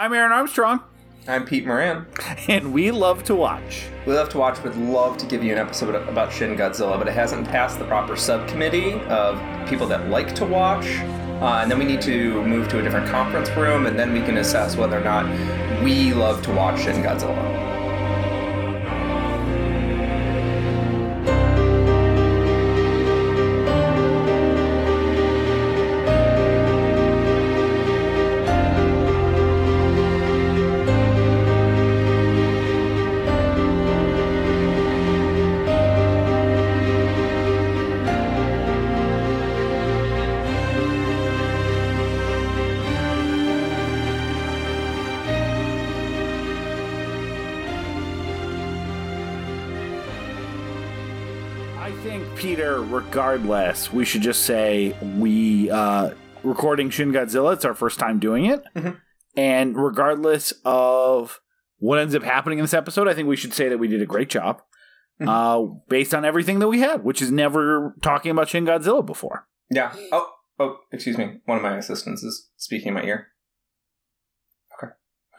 I'm Aaron Armstrong, I'm Pete Moran. and we love to watch. We love to watch, would love to give you an episode about Shin Godzilla, but it hasn't passed the proper subcommittee of people that like to watch. Uh, and then we need to move to a different conference room, and then we can assess whether or not we love to watch Shin Godzilla. Regardless, we should just say we uh recording Shin Godzilla. It's our first time doing it. Mhm. And regardless of what ends up happening in this episode, I think we should say that we did a great job. Mhm. Uh, based on everything that we had, which is never talking about Shin Godzilla before. Yeah. Oh, oh, excuse me. One of my assistants is speaking in my ear. Okay.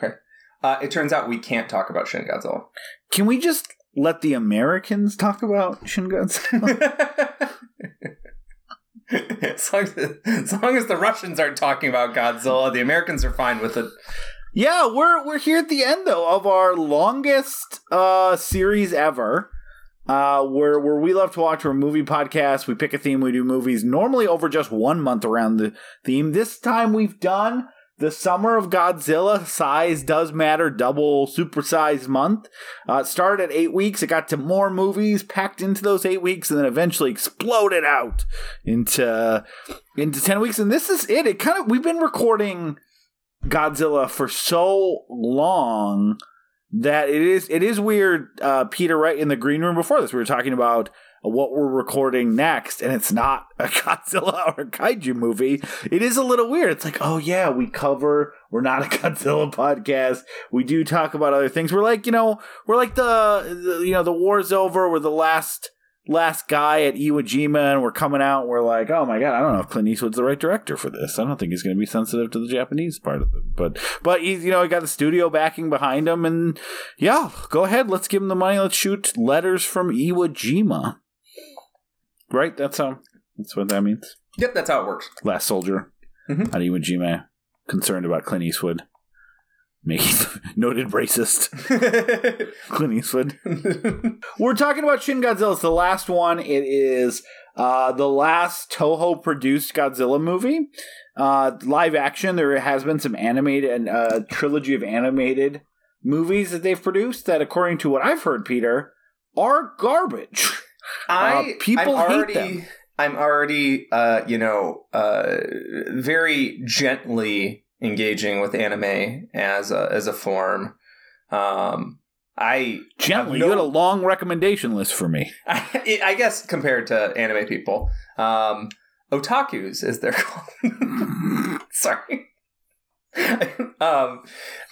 Okay. Uh, it turns out we can't talk about Shin Godzilla. Can we just let the Americans talk about Shin Godzilla? as, long as, as long as the Russians aren't talking about Godzilla, the Americans are fine with it. Yeah, we're we're here at the end though of our longest uh series ever. Uh where where we love to watch our movie podcast. We pick a theme, we do movies normally over just one month around the theme. This time we've done the summer of Godzilla. Size does matter, double supersized month. Uh, started at eight weeks. It got to more movies packed into those eight weeks, and then eventually exploded out into into ten weeks. And this is it. It kind of we've been recording Godzilla for so long that it is it is weird. Uh, Peter, right in the green room before this, we were talking about what we're recording next, and it's not a Godzilla or a kaiju movie. It is a little weird. It's like, oh yeah, we cover. We're not a Godzilla podcast. We do talk about other things. We're like, you know, we're like the, the you know, the war's over. We're the last last guy at Iwo Jima, and we're coming out. And we're like, oh my god, I don't know if Clint Eastwood's the right director for this. I don't think he's going to be sensitive to the Japanese part of it. But but he's you know he got the studio backing behind him, and yeah, go ahead, let's give him the money. Let's shoot letters from Iwo Jima. Right, that's how that's what that means. Yep, that's how it works. Last soldier Mhm. at Iwo Jima, concerned about Clint Eastwood. Making noted racist Clint Eastwood. We're talking about Shin Godzilla. It's the last one. It is uh, the last Toho produced Godzilla movie. Uh, live action. There has been some animated and uh, trilogy of animated movies that they've produced that, according to what I've heard, Peter, are garbage. I Uh, people I'm hate already, them. I'm already, uh, you know, uh, very gently engaging with anime as a as a form. Um, I Gently, no- you had a long recommendation list for me. I, I guess compared to anime people, um, otakus as they're called. Sorry. um,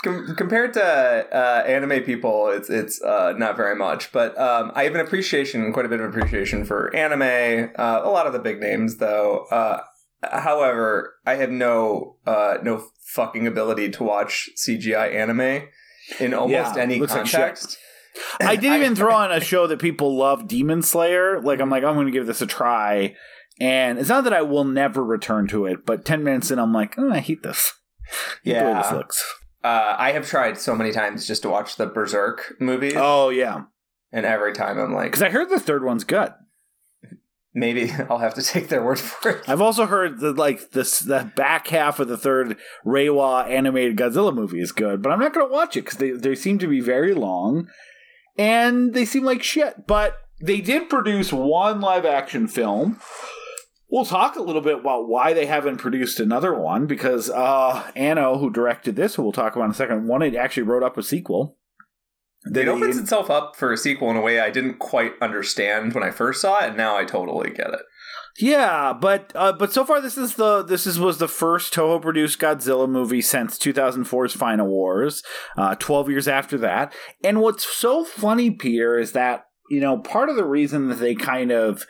com- compared to uh, anime people, it's it's uh, not very much, but um, I have an appreciation, quite a bit of appreciation for anime. Uh, a lot of the big names, though. Uh, however, I have no uh, no fucking ability to watch CGI anime in almost Yeah, any like context. I did even throw on a show that people love, Demon Slayer. Like I'm like, I'm going to give this a try, and it's not that I will never return to it, but ten minutes in, I'm like, oh, I hate this. I hate the way this Yeah. looks. Uh, I have tried so many times just to watch the Berserk movies, Oh yeah, and every time I'm like, because I heard the third one's good. maybe I'll have to take their word for it. I've also heard that like this the back half of the third Reiwa animated Godzilla movie is good, but I'm not going to watch it because they they seem to be very long, and they seem like shit. But they did produce one live action film. We'll talk a little bit about why they haven't produced another one because uh, Anno, who directed this, who we'll talk about in a second, wanted actually wrote up a sequel. It opens itself up for a sequel in a way I didn't quite understand when I first saw it, and now I totally get it. Yeah, but uh, but so far this is the this is was the first Toho produced Godzilla movie since 2004's Final Wars, uh, 12 years after that. And what's so funny, Peter, is that you know part of the reason that they kind of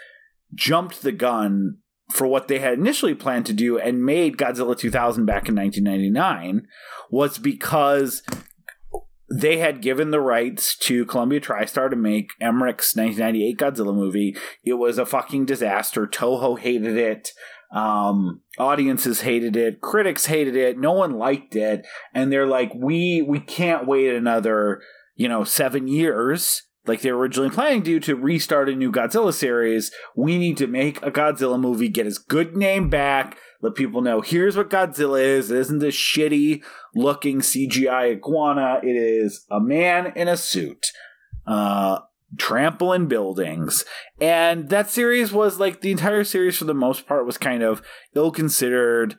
jumped the gun for what they had initially planned to do and made Godzilla 2000 back in 1999 was because they had given the rights to Columbia TriStar to make Emmerich's 1998 Godzilla movie. It was a fucking disaster. Toho hated it. Um, audiences hated it. Critics hated it. No one liked it. And they're like, we, we can't wait another, you know, seven years like they were originally planning to to restart a new Godzilla series. We need to make a Godzilla movie, get his good name back, let people know here's what Godzilla is. It isn't this shitty looking CGI iguana. It is a man in a suit, uh, trampling buildings. And that series was like the entire series for the most part was kind of ill considered,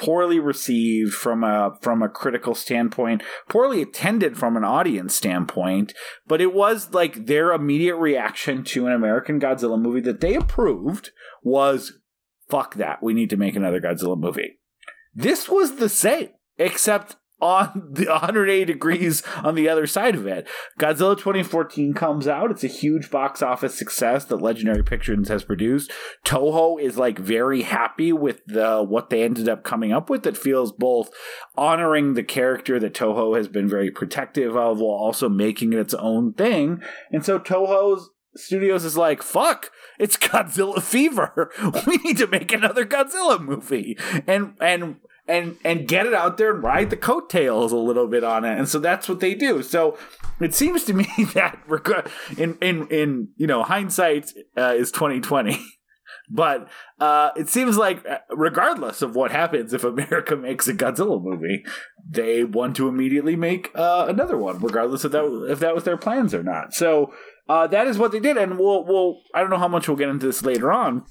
poorly received from a from a critical standpoint, poorly attended from an audience standpoint, but it was like their immediate reaction to an American Godzilla movie that they approved was fuck that. We need to make another Godzilla movie. This was the same, except on the 180 degrees on the other side of it. Godzilla 2014 comes out. It's a huge box office success that Legendary Pictures has produced. Toho is like very happy with the what they ended up coming up with. That feels both honoring the character that Toho has been very protective of while also making it its own thing. And so Toho's Studios is like, fuck, it's Godzilla fever. We need to make another Godzilla movie. And and and and get it out there and ride the coattails a little bit on it. And so that's what they do. So it seems to me that in in in you know hindsight uh, is twenty twenty. But uh, it seems like, uh, regardless of what happens if America makes a Godzilla movie, they want to immediately make uh, another one, regardless of that if that was their plans or not. So uh, that is what they did, and we'll, we'll I don't know how much we'll get into this later on,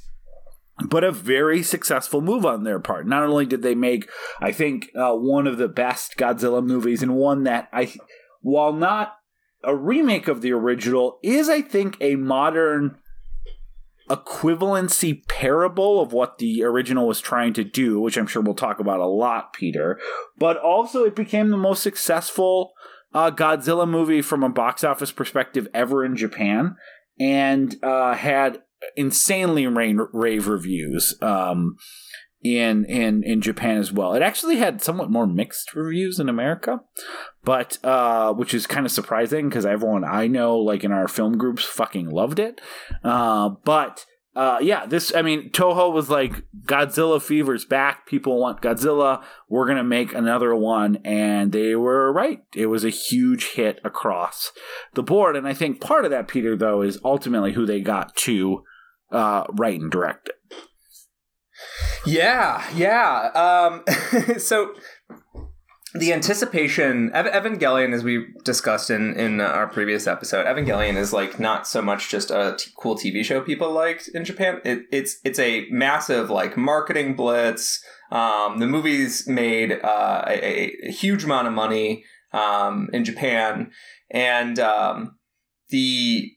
but a very successful move on their part. Not only did they make, I think, uh, one of the best Godzilla movies, and one that I, while not a remake of the original, is I think a modern equivalency parable of what the original was trying to do, which I'm sure we'll talk about a lot, Peter. But also, it became the most successful uh, Godzilla movie from a box office perspective ever in Japan, and uh, had insanely rave reviews um, in in in Japan as well. It actually had somewhat more mixed reviews in America, but uh, which is kind of surprising because everyone I know, like in our film groups, fucking loved it. Uh, but uh, yeah, this, I mean, Toho was like, Godzilla fever's back. People want Godzilla. We're to make another one. And they were right. It was a huge hit across the board. And I think part of that, Peter, though, is ultimately who they got to uh, write and direct it. Yeah, yeah. Um, so the anticipation evangelion as we discussed in in our previous episode evangelion is like not so much just a t- cool tv show people liked in japan it, it's it's a massive like marketing blitz um, the movies made uh, a, a, huge amount of money um, in japan and um, the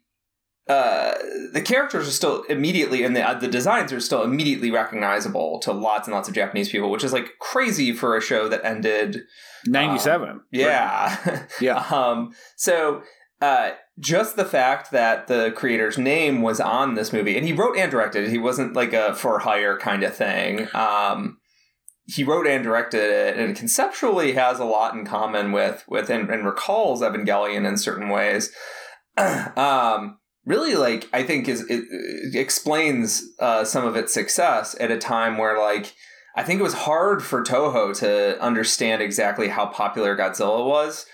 uh, the characters are still immediately and the uh, the designs are still immediately recognizable to lots and lots of Japanese people, which is like crazy for a show that ended ninety seven. Um, yeah, yeah. um, so uh, just the fact that the creator's name was on this movie, and he wrote and directed. It, he wasn't like a for hire kind of thing. Um, he wrote and directed it, and conceptually has a lot in common with with and, and recalls Evangelion in certain ways. um, really like I think is it, it explains uh, some of its success at a time where like I think it was hard for Toho to understand exactly how popular Godzilla was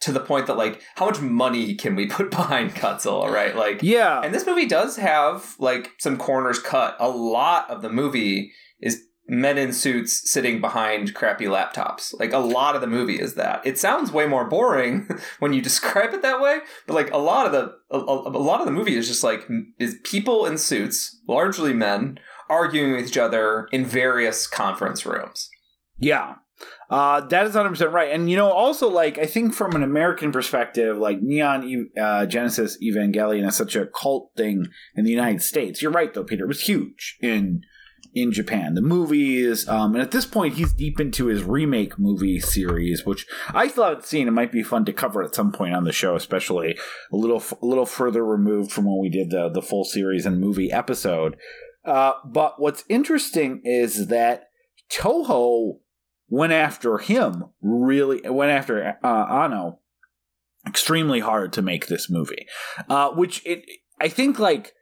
to the point that like how much money can we put behind Godzilla, right? Like yeah, and this movie does have like some corners cut. A lot of the movie is men in suits sitting behind crappy laptops. Like a lot of the movie is that. It sounds way more boring when you describe it that way, but like a lot of the a, a, lot of the movie is just like is people in suits, largely men, arguing with each other in various conference rooms. Yeah. Uh, that is 100% right. And, you know, also, like, I think from an American perspective, like, Neon uh, Genesis Evangelion is such a cult thing in the United States. You're right, though, Peter. It was huge in in Japan. The movies, um, and at this point, he's deep into his remake movie series, which I thought seen. it might be fun to cover at some point on the show, especially a little a little further removed from when we did the the full series and movie episode. Uh, but what's interesting is that Toho went after him really went after uh, Anno extremely hard to make this movie, uh, which it I think like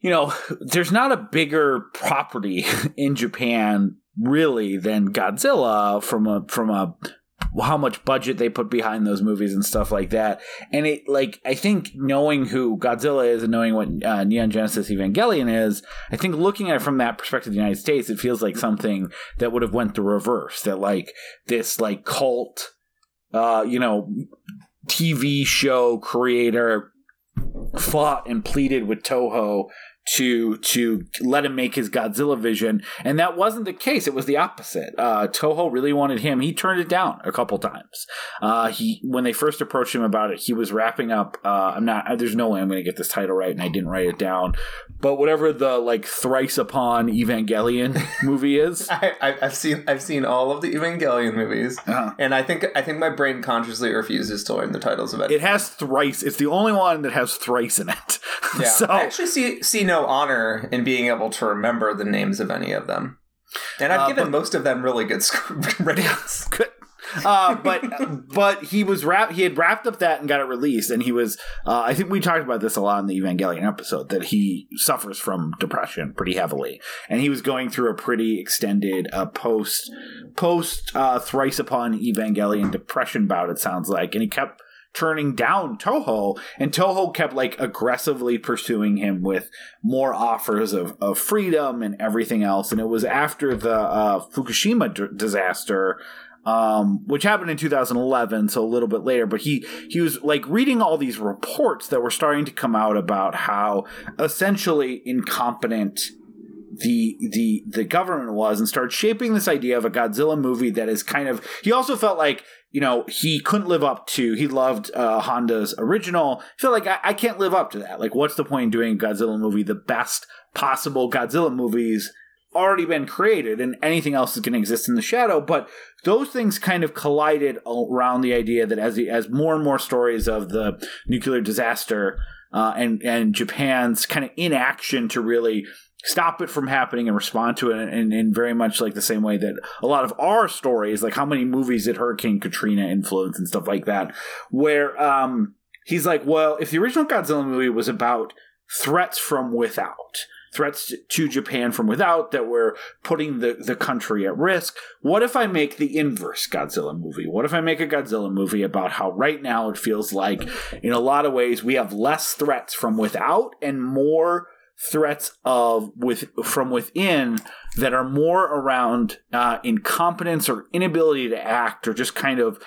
you know there's not a bigger property in Japan really than Godzilla from a from a how much budget they put behind those movies and stuff like that. And it like I think knowing who Godzilla is and knowing what uh, Neon Genesis Evangelion is, I think looking at it from that perspective, the United States, it feels like something that would have went the reverse. That like this like cult, uh, you know, TV show creator fought and pleaded with Toho to to let him make his Godzilla vision, and that wasn't the case. It was the opposite. Uh, Toho really wanted him. He turned it down a couple times. Uh, he when they first approached him about it, he was wrapping up. Uh, I'm not. There's no way I'm going to get this title right, and I didn't write it down. But whatever the like thrice upon Evangelion movie is, I, have seen I've seen all of the Evangelion movies, uh-huh. and I think I think my brain consciously refuses to learn the titles of it. It has thrice. It's the only one that has thrice in it. Yeah, so, I actually see see no honor in being able to remember the names of any of them. And I've uh, given but, most of them really good ratings. Good. Uh, but but he was wrap he had wrapped up that and got it released and he was uh, I think we talked about this a lot in the Evangelion episode that he suffers from depression pretty heavily and he was going through a pretty extended uh, post post uh, thrice upon Evangelion depression bout it sounds like and he kept turning down Toho, and Toho kept like aggressively pursuing him with more offers of, of freedom and everything else. And it was after the uh, Fukushima d- disaster. Um, which happened in 2011, so a little bit later. But he he was like reading all these reports that were starting to come out about how essentially incompetent the the the government was and started shaping this idea of a Godzilla movie that is kind of he also felt like you know, he couldn't live up to. He loved uh, Honda's original. Feel like I, I, can't live up to that. Like, what's the point in doing a Godzilla movie? The best possible Godzilla movies already been created, and anything else is going to exist in the shadow. But those things kind of collided around the idea that as the, as more and more stories of the nuclear disaster uh, and and Japan's kind of inaction to really stop it from happening and respond to it in, in, very much like the same way that a lot of our stories, like how many movies did Hurricane Katrina influence and stuff like that, where um, he's like, well, if the original Godzilla movie was about threats from without, threats to Japan from without that were putting the, the country at risk. What if I make the inverse Godzilla movie? What if I make a Godzilla movie about how right now it feels like, in a lot of ways, we have less threats from without and more threats of with from within that are more around uh, incompetence or inability to act or just kind of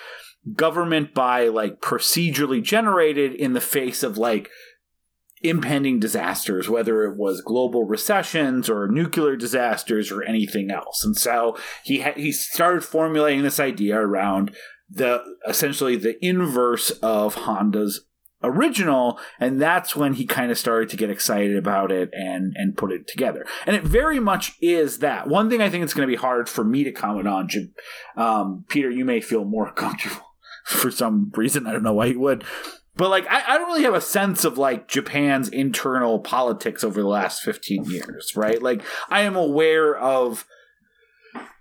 government by like procedurally generated in the face of like impending disasters whether it was global recessions or nuclear disasters or anything else. And so he ha- he started formulating this idea around the essentially the inverse of Honda's original and that's when he kind of started to get excited about it and and put it together. And it very much is that. One thing i think it's going to be hard for me to comment on um, peter you may feel more comfortable for some reason i don't know why you would but like I, I don't really have a sense of like japan's internal politics over the last 15 years right? Like i am aware of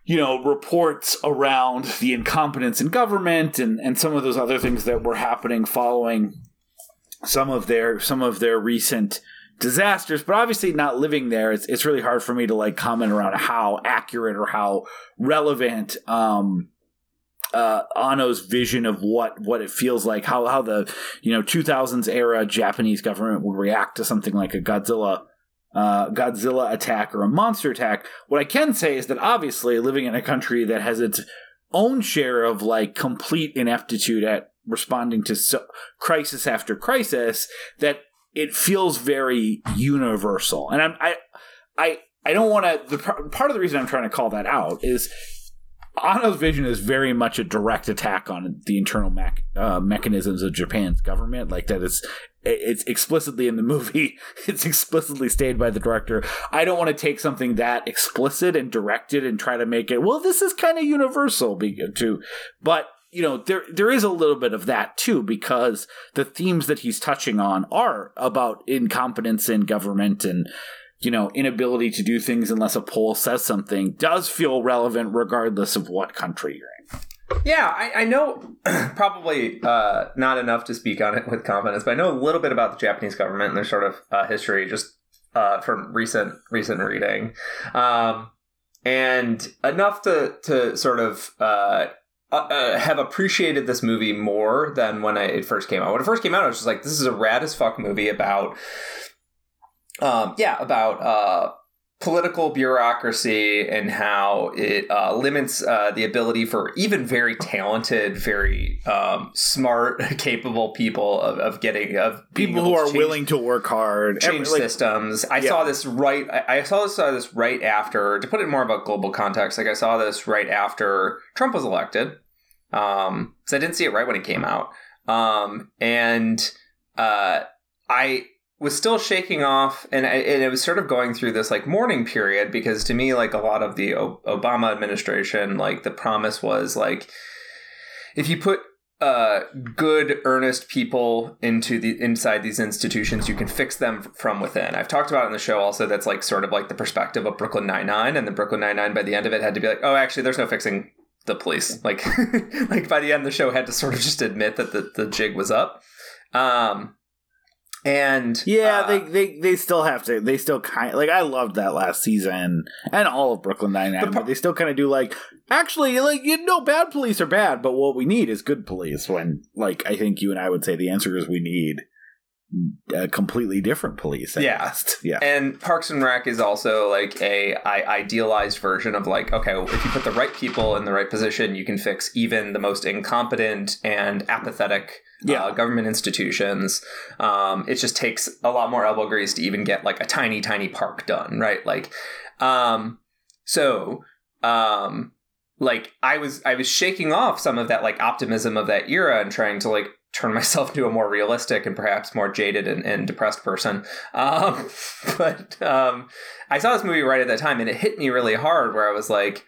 you know, reports around the incompetence in government and, and some of those other things that were happening following some of their some of their recent disasters, but obviously not living there, it's it's really hard for me to like comment around how accurate or how relevant um uh, Anno's vision of what what it feels like, how how the you know 2000s era Japanese government would react to something like a Godzilla uh, Godzilla attack or a monster attack. What I can say is that obviously living in a country that has its own share of like complete ineptitude at responding to so, crisis after crisis that it feels very universal. And I'm, I, I, I don't want to. The part of the reason I'm trying to call that out is Anno's vision is very much a direct attack on the internal mech, uh, mechanisms of Japan's government. Like that is, it's explicitly in the movie. It's explicitly stated by the director. I don't want to take something that explicit and directed and try to make it. Well, this is kind of universal, Be, too. But you know there there is a little bit of that too because the themes that he's touching on are about incompetence in government and you know, inability to do things unless a poll says something does feel relevant regardless of what country you're in. Yeah, I, I know probably uh, not enough to speak on it with confidence, but I know a little bit about the Japanese government and their sort of uh, history just uh, from recent recent reading, um, and enough to to sort of uh, uh, have appreciated this movie more than when I, it first came out. When it first came out, I was just like, "This is a rad as fuck movie about." Um, yeah, about uh, political bureaucracy and how it uh, limits uh, the ability for even very talented, very um, smart, capable people of, of getting of people who are change, willing to work hard, change like, systems. I yeah. saw this right. I, I saw this, saw this right after. To put it in more of a global context, like I saw this right after Trump was elected. Um, so I didn't see it right when it came out. Um, and uh, I was still shaking off and, and it was sort of going through this like mourning period because to me like a lot of the o- obama administration like the promise was like if you put uh, good earnest people into the inside these institutions you can fix them from within i've talked about in the show also that's like sort of like the perspective of brooklyn 99 and the brooklyn 99 by the end of it had to be like oh actually there's no fixing the police like like by the end the show had to sort of just admit that the, the jig was up um and yeah, uh, they, they they still have to. They still kind like I loved that last season and all of Brooklyn Nine Nine, but they still kind of do like actually like you know bad police are bad, but what we need is good police. When like I think you and I would say the answer is we need a completely different police. yeah, yeah. And Parks and Rec is also like a idealized version of like okay, well, if you put the right people in the right position, you can fix even the most incompetent and apathetic yeah. Uh, government institutions. Um, it just takes a lot more elbow grease to even get like a tiny, tiny park done, right? Like, um, so, um, like I was, I was shaking off some of that like optimism of that era and trying to like turn myself into a more realistic and perhaps more jaded and, and depressed person. Um, but um, I saw this movie right at that time, and it hit me really hard. Where I was like,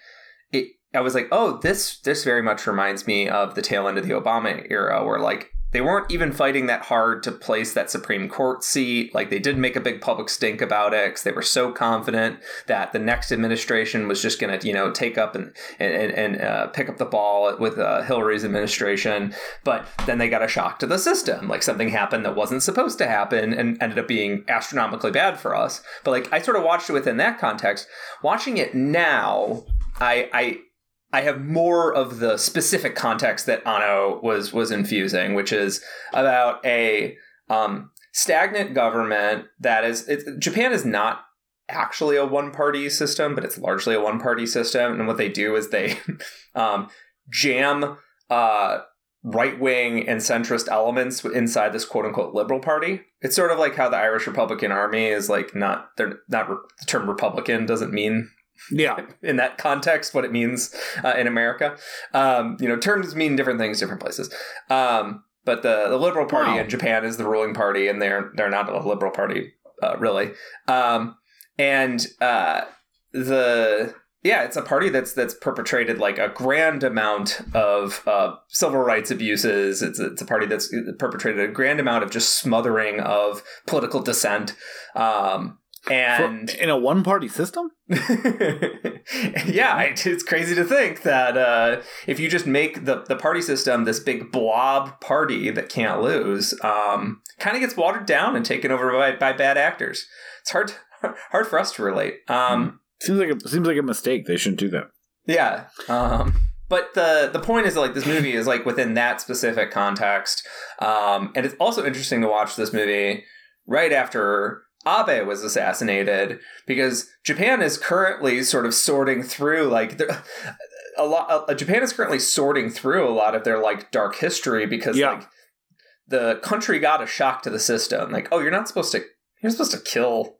it, I was like, oh, this this very much reminds me of the tail end of the Obama era, where like they weren't even fighting that hard to place that Supreme Court seat. Like they didn't make a big public stink about it because they were so confident that the next administration was just going to, you know, take up and and, and uh, pick up the ball with uh, Hillary's administration. But then they got a shock to the system. Like something happened that wasn't supposed to happen and ended up being astronomically bad for us. But like I sort of watched it within that context. Watching it now, I I I have more of the specific context that Anno was was infusing, which is about a um, stagnant government that is Japan is not actually a one party system, but it's largely a one party system. And what they do is they um, jam uh, right wing and centrist elements inside this quote unquote liberal party. It's sort of like how the Irish Republican Army is like not they're not the term Republican doesn't mean yeah. In that context what it means uh, in america. Um, you know terms mean different things different places. Um, but the, the liberal party wow. in japan is the ruling party and they're they're not a liberal party uh, really. Um, and uh, the yeah it's a party that's that's perpetrated like a grand amount of uh, civil rights abuses. It's, it's a party that's perpetrated a grand amount of just smothering of political dissent. Um, and For, in a one party system? Yeah it's crazy to think that uh, if you just make the, the party system this big blob party that can't lose um, kind of gets watered down and taken over by, by bad actors. It's hard hard for us to relate. Um, seems like a, seems like a mistake. They shouldn't do that. Yeah um, but the the point is like this movie is like within that specific context. Um, and it's also interesting to watch this movie right after Abe was assassinated because Japan is currently sort of sorting through like a lot. Uh, Japan is currently sorting through a lot of their like dark history because yeah. like the country got a shock to the system. Like, oh, you're not supposed to. You're supposed to kill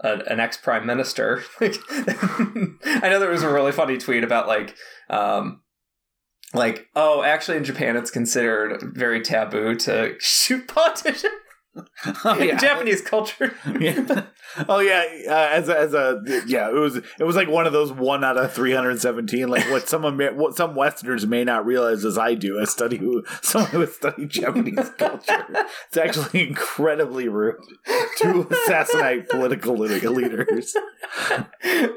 a, an ex prime minister. I know there was a really funny tweet about like. Um, like, oh, actually, in Japan, it's considered very taboo to shoot politicians. oh, yeah. Japanese culture. yeah. Oh yeah, uh, as a, as a yeah, it was it was like one of those one out of three hundred seventeen. Like what some Amer- what some Westerners may not realize, as I do, as study who someone who has studied Japanese culture, it's actually incredibly rude to assassinate political leaders.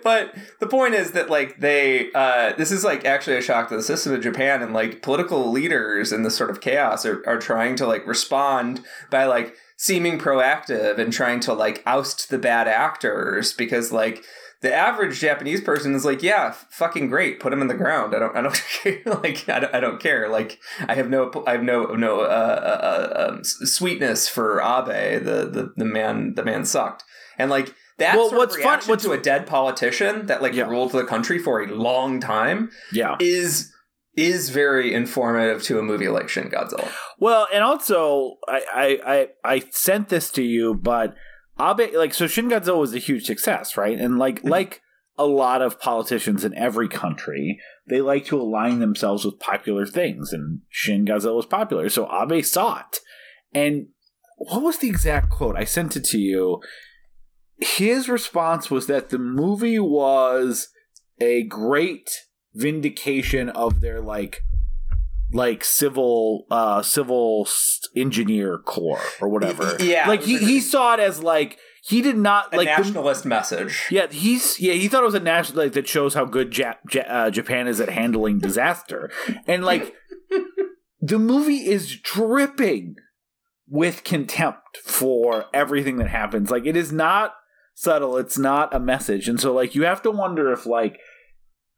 but the point is that like they uh, this is like actually a shock to the system in Japan and like political leaders in this sort of chaos are, are trying to like respond by like seeming proactive and trying to like oust the bad actors because like the average Japanese person is like, yeah, fucking great, put him in the ground. I don't, I don't care. like, I don't, I don't care. Like, I have no, I have no, no uh, uh, uh, um, sweetness for Abe. The, the, the man, the man sucked. And like that Well, sort what's of fun- what's- to a dead politician that like Yeah. ruled the country for a long time Yeah. is is very informative to a movie like Shin Godzilla. Well, and also I I I, I sent this to you, but Abe like so Shin Godzilla was a huge success, right? And like mm-hmm. like a lot of politicians in every country, they like to align themselves with popular things, and Shin Godzilla was popular, so Abe saw it. And what was the exact quote? I sent it to you. His response was that the movie was a great vindication of their like like civil uh civil engineer corps or whatever. Yeah, Like he, he saw it as like he did not A like the- nationalist message. yeah, he's yeah. He thought it was a national like that shows how good Jap- Ja- uh, Japan is at handling disaster, and like the movie is dripping with contempt for everything that happens. Like it is not subtle. It's not a message, and so like you have to wonder if like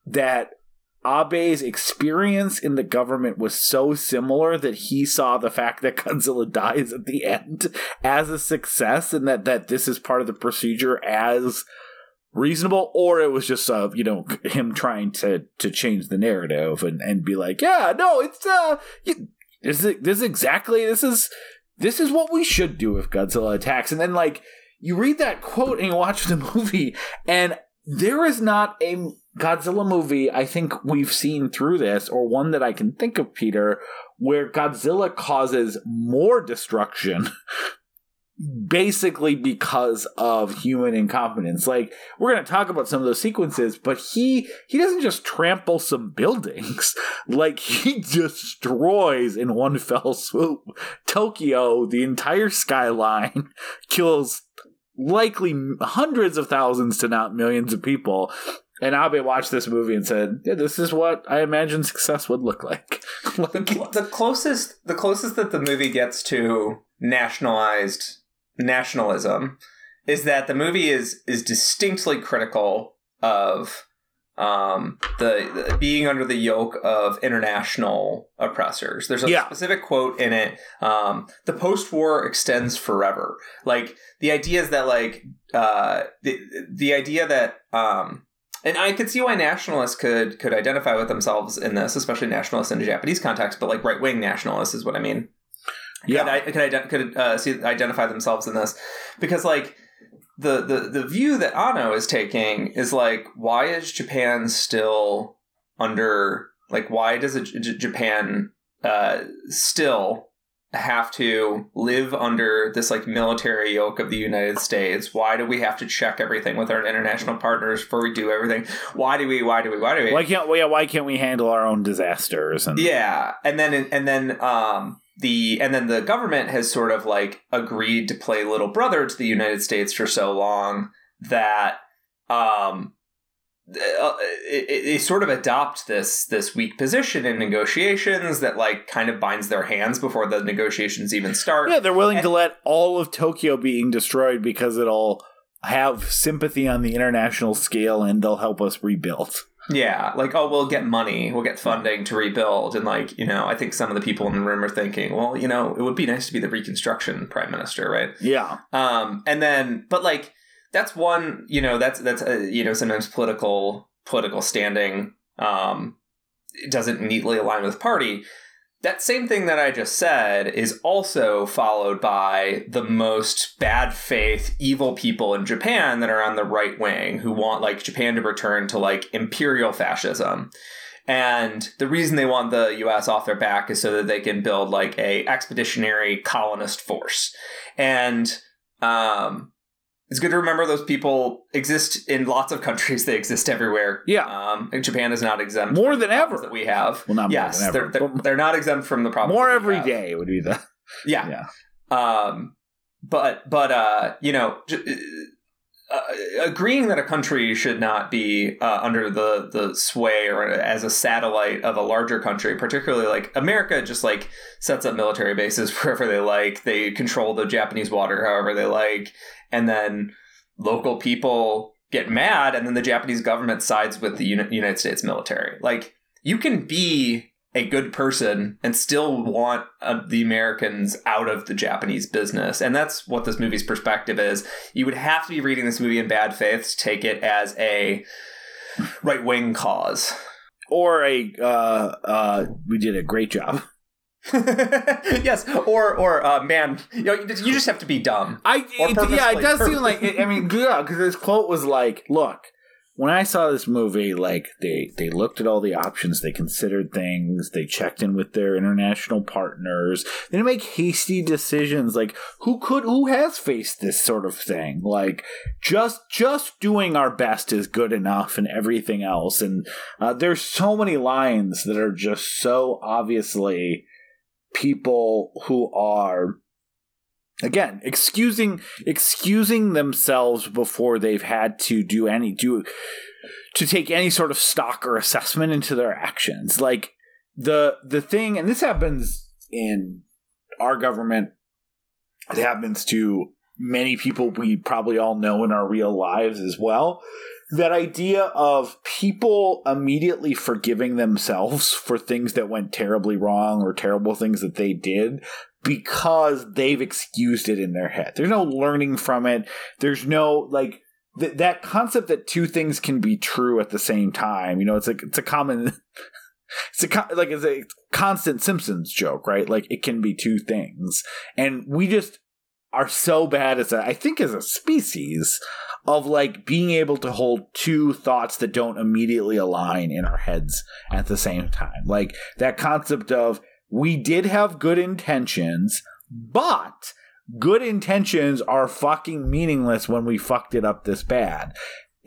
that Abe's experience in the government was so similar that he saw the fact that Godzilla dies at the end as a success and that, that this is part of the procedure as reasonable or it was just uh you know him trying to to change the narrative and and be like yeah no it's uh you, this is this is exactly this is this is what we should do if Godzilla attacks. And then like you read that quote and you watch the movie and there is not a Godzilla movie I think we've seen through this, or one that I can think of, Peter, where Godzilla causes more destruction basically because of human incompetence. Like we're going to talk about some of those sequences, but he he doesn't just trample some buildings. like he destroys in one fell swoop Tokyo, the entire skyline, kills likely hundreds of thousands to not millions of people. And Abe watched this movie and said, yeah, "This is what I imagine success would look like." Like, The, cl- the closest the closest that the movie gets to nationalized nationalism is that the movie is is distinctly critical of um, the, the being under the yoke of international oppressors. There's a Yeah. specific quote in it. Um, the post-war extends forever. Like the idea is that like uh, the the idea that um, and I could see why nationalists could could identify with themselves in this, especially nationalists in a Japanese context, but like right wing nationalists is what I mean. Yeah. could, I, could, could uh, see identify themselves in this because like the, the the view that Anno is taking is like why is Japan still under like why does it, J- Japan uh, still have to live under this like military yoke of the United States? Why do we have to check everything with our international partners before we do everything? Why do we? Why do we? Why do we? why can't we? Why can't we handle our own disasters? And Yeah, and then and then um the and then the government has sort of like agreed to play little brother to the United States for so long that um uh, they sort of adopt this this weak position in negotiations that like kind of binds their hands before the negotiations even start. yeah, they're willing to let all of Tokyo being destroyed because it'll have sympathy on the international scale and they'll help us rebuild. Yeah, like oh, we'll get money, we'll get funding to rebuild, and like you know, I think some of the people in the room are thinking, well, you know, it would be nice to be the Reconstruction Prime Minister, right? Yeah, Um, and then, but like that's one, you know, that's that's uh, you know sometimes political political standing um doesn't neatly align with party. That same thing that I just said is also followed by the most bad faith, evil people in Japan that are on the right wing who want like Japan to return to like imperial fascism. and the reason they want the U.S. off their back is so that they can build like a expeditionary colonist force, and um, it's good to remember those people exist in lots of countries. They exist everywhere. Yeah. Um, and Japan is not exempt More from the than problems ever. that we have. Well, not more yes, than ever, they're, they're, they're not exempt from the problems. More that we every have. day would be the Yeah. yeah. Um, but but uh, you know, j- uh, agreeing that a country should not be uh, under the the sway or as a satellite of a larger country, particularly like America, just like sets up military bases wherever they like. They control the Japanese water however they like, and then local people get mad, and then the Japanese government sides with the United States military. Like you can be a good person and still want uh, the Americans out of the Japanese business. And that's what this movie's perspective is. You would have to be reading this movie in bad faith to take it as a right wing cause. Or a uh uh we did a great job. yes, or or uh, man, you, know, you just have to be dumb. I it, yeah, it does seem like I mean, yeah, because this quote was like, "Look, when I saw this movie, like they they looked at all the options, they considered things, they checked in with their international partners, they didn't make hasty decisions. Like who could who has faced this sort of thing? Like just just doing our best is good enough, and everything else. And uh, there's so many lines that are just so obviously." people who are again excusing excusing themselves before they've had to do any do to take any sort of stock or assessment into their actions. Like the the thing and this happens in our government it happens to many people we probably all know in our real lives as well. That idea of people immediately forgiving themselves for things that went terribly wrong or terrible things that they did because they've excused it in their head. There's no learning from it. There's no like th- that concept that two things can be true at the same time. You know, it's like it's a common it's a co- like it's a constant Simpsons joke, right? Like it can be two things. And we just are so bad as a I think as a species of like being able to hold two thoughts that don't immediately align in our heads at the same time. Like that concept of we did have good intentions, but good intentions are fucking meaningless when we fucked it up this bad.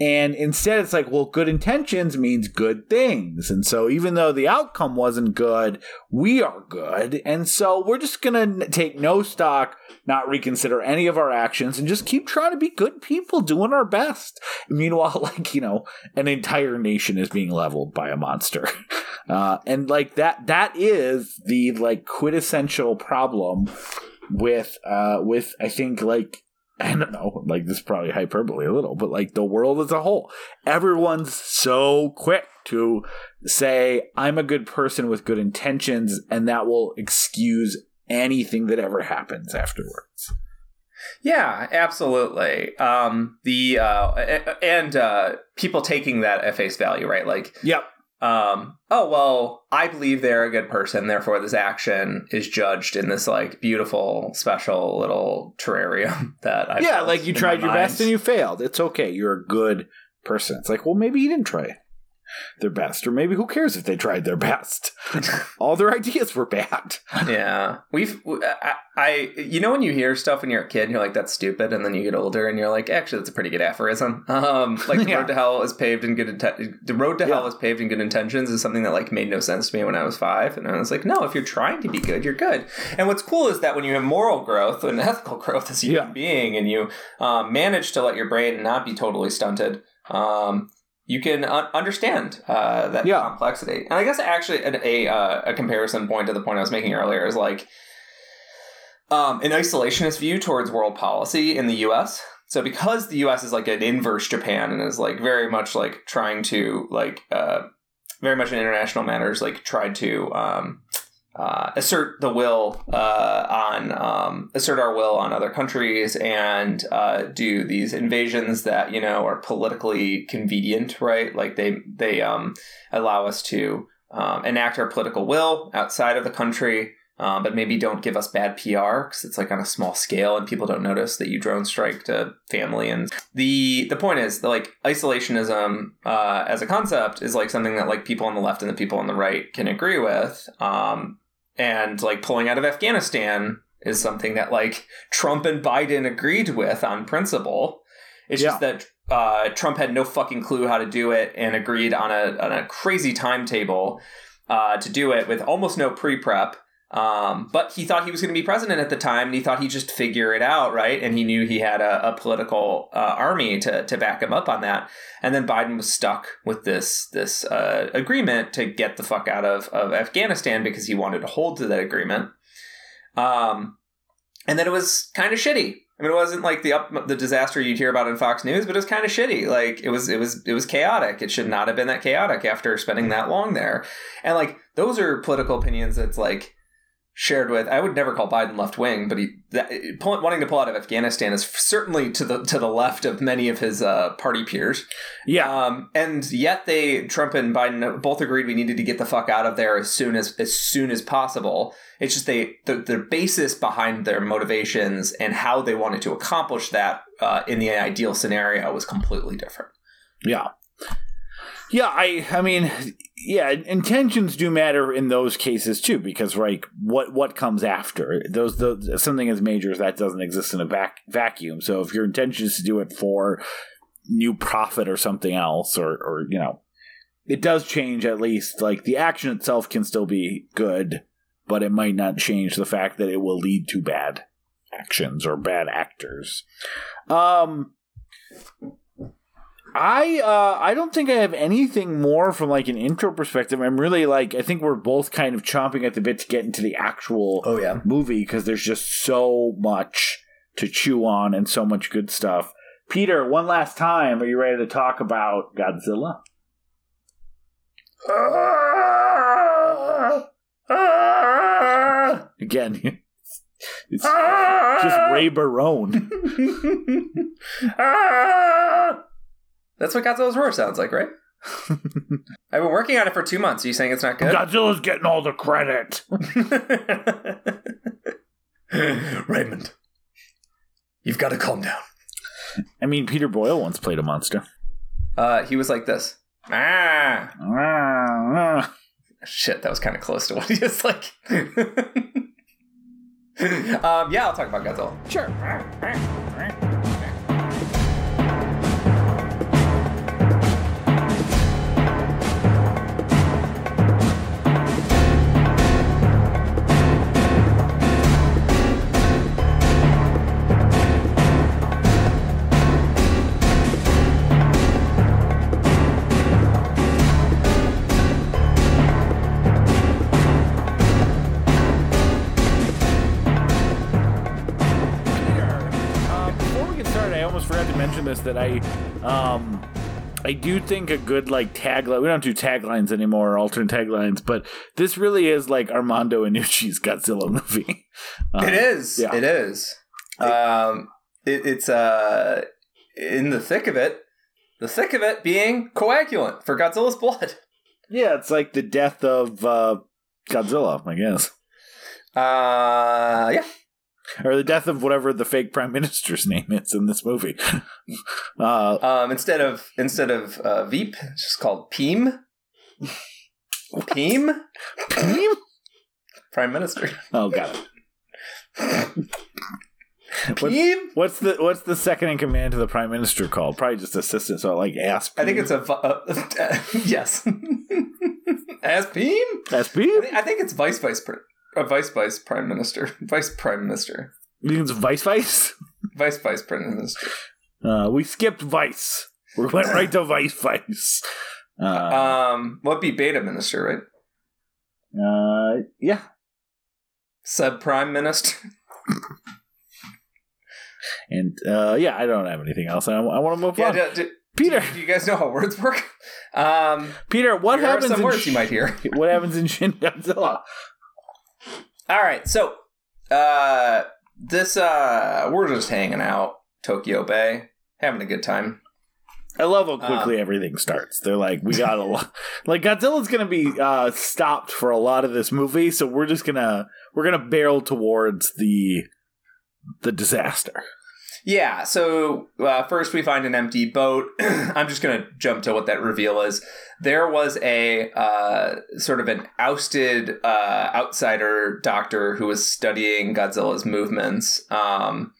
And instead, it's like, well, good intentions means good things. And so, even though the outcome wasn't good, we are good. And so, we're just going to take no stock, not reconsider any of our actions, and just keep trying to be good people, doing our best. Meanwhile, like, you know, an entire nation is being leveled by a monster. Uh, and like that, that is the like quintessential problem with, uh, with, I think, like, I don't know, like this is probably hyperbole a little, but like the world as a whole. Everyone's so quick to say, I'm a good person with good intentions, and that will excuse anything that ever happens afterwards. Yeah, absolutely. Um, the uh, and uh, people taking that at face value, right? Like, Yep. Um, oh well, I believe they're a good person, therefore this action is judged in this like beautiful, special little terrarium that I yeah, like you tried your best and you failed. It's okay. You're a good person. It's like, well, maybe he didn't try their best, or maybe who cares if they tried their best? All their ideas were bad. yeah, we've I, I you know when you hear stuff when you're a kid and you're like that's stupid, and then you get older and you're like actually that's a pretty good aphorism. Um, like the Yeah. road to hell is paved in good inten- the road to hell is paved in good intentions is something that like made no sense to me when I was five, and I was like no, if you're trying to be good, you're good. And what's cool is that when you have moral growth and ethical growth as a human Yeah. being, and you um, manage to let your brain not be totally stunted. Um, you can un- understand uh, that Yeah. complexity. And I guess actually a, a, uh, a comparison point to the point I was making earlier is like um, an isolationist view towards world policy in the U.S. So because the U.S. is like an inverse Japan and is like very much like trying to like uh, very much in international matters like tried to um, uh, assert the will uh, on um, assert our will on other countries and uh, do these invasions that you know are politically convenient, right? Like they they um, allow us to um, enact our political will outside of the country. um, but maybe don't give us bad PR because it's like on a small scale and people don't notice that you drone strike to family. And the the point is that like isolationism uh, as a concept is like something that like people on the left and the people on the right can agree with. And like pulling out of Afghanistan is something that like Trump and Biden agreed with on principle. It's Yeah. just that uh, Trump had no fucking clue how to do it and agreed on a on a crazy timetable uh, to do it with almost no pre prep. Um, but he thought he was going to be president at the time, and he thought he'd just figure it out, right? And he knew he had a, a political uh, army to to back him up on that. And then Biden was stuck with this this uh, agreement to get the fuck out of of Afghanistan because he wanted to hold to that agreement. Um, and then it was kind of shitty. I mean, it wasn't like the up the disaster you'd hear about in Fox News, but it was kind of shitty. Like it was, it was, it was chaotic. It should not have been that chaotic after spending that long there. And like those are political opinions that's like shared with. I would never call Biden left wing, but he that, pull, wanting to pull out of Afghanistan is certainly to the to the left of many of his uh, party peers. Yeah. Um, and yet they Trump and Biden both agreed we needed to get the fuck out of there as soon as as soon as possible. It's just they the, the basis behind their motivations and how they wanted to accomplish that uh, in the ideal scenario was completely different. Yeah. Yeah, I I mean, yeah, intentions do matter in those cases too because like what what comes after those those something as major as that doesn't exist in a vac- vacuum. So if your intention is to do it for new profit or something else or or you know, it does change at least like the action itself can still be good, but it might not change the fact that it will lead to bad actions or bad actors. Um I uh I don't think I have anything more from like an intro perspective. I'm really like I think we're both kind of chomping at the bit to get into the actual Oh yeah. movie because there's just so much to chew on and so much good stuff. Peter, one last time, are you ready to talk about Godzilla? Again, it's just Ray Barone. That's what Godzilla's roar sounds like, right? I've been working on it for two months. Are you saying it's not good? Godzilla's getting all the credit. Raymond, you've got to calm down. I mean, Peter Boyle once played a monster. Uh, he was like this. Ah, Ah, shit, that was kind of close to what he is like. um, yeah, I'll talk about Godzilla. Sure. That I, um, I do think a good like tagline. We don't do taglines anymore, or alternate taglines, but this really is like Armando Iannucci's Godzilla movie. Uh, it is. yeah. It is. Um, it, it's uh, in the thick of it. The thick of it being coagulant for Godzilla's blood. Yeah, it's like the death of uh, Godzilla, I guess, Uh, yeah. or the death of whatever the fake prime minister's name is in this movie. uh, Um, instead of instead of uh, Veep, it's just called Peem. Peem, Peem. Prime Minister. oh, got it. What's, Peem. what's the what's the second in command to the prime minister called? Probably just assistant. So like ask. I think it's a uh, yes. As Peem. I SP. think, I think it's vice vice uh, vice vice prime minister, vice prime minister, You think it's Vice Vice? vice vice prime minister. Uh, we skipped Vice. We went right to Vice Vice. Uh, Um, what be beta minister, right? uh, yeah. Sub prime minister. And uh, yeah, I don't have anything else. I, I want to move Yeah, on. do, do, Peter, do you guys know how words work? Um, Peter, what happens? some in words you might hear. What happens in Shin Godzilla? All right, so uh, this uh, we're just hanging out Tokyo Bay, having a good time. I love how quickly um, everything starts. They're like, we got a lot. like Godzilla's gonna be uh, stopped for a lot of this movie, so we're just gonna we're gonna barrel towards the the disaster. Yeah. So uh, first, we find an empty boat. I'm just gonna jump to what that reveal is. There was a uh, sort of an ousted uh, outsider doctor who was studying Godzilla's movements. Um,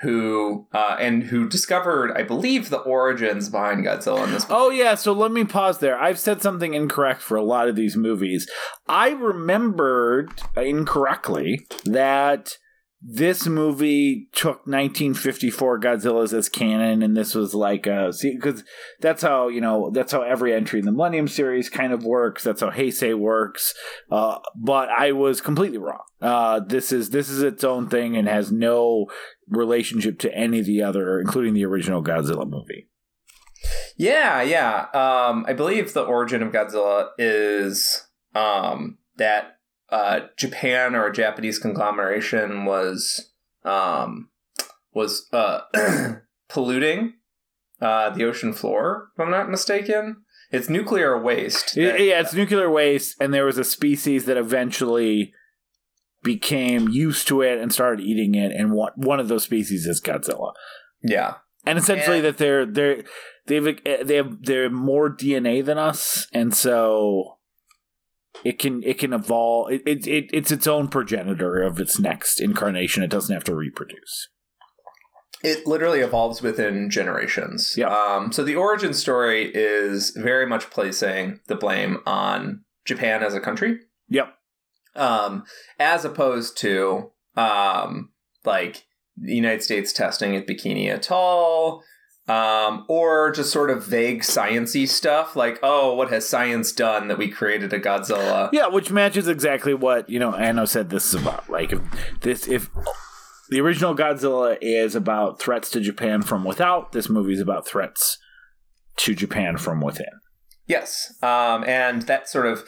who uh, and who discovered, I believe, the origins behind Godzilla in this. Movie. Oh yeah, so let me pause there. I've said something incorrect for a lot of these movies. I remembered incorrectly that this movie took 1954 Godzilla's as canon, and this was like a because that's how you know that's how every entry in the Millennium series kind of works. That's how Heisei works. Uh, but I was completely wrong. Uh, this is this is its own thing and has no relationship to any of the other, including the original Godzilla movie. Yeah, yeah. Um, I believe the origin of Godzilla is um, that uh, Japan or a Japanese conglomeration was um, was uh, polluting uh, the ocean floor. If I'm not mistaken, it's nuclear waste. That, yeah, it's nuclear waste, and there was a species that eventually became used to it and started eating it, and one one of those species is Godzilla. Yeah, and essentially and, that they're they're they've they have they're more DNA than us, and so it can it can evolve. It, it, it it's its own progenitor of its next incarnation. It doesn't have to reproduce. It literally evolves within generations. Yeah. Um, so the origin story is very much placing the blame on Japan as a country. Yep. Um, as opposed to um, like the United States testing at Bikini Atoll, um, or just sort of vague sciency stuff like, oh, what has science done that we created a Godzilla? Yeah, which matches exactly what you know. Anno said this is about. Like, if this if the original Godzilla is about threats to Japan from without, this movie is about threats to Japan from within. Yes, um, and that sort of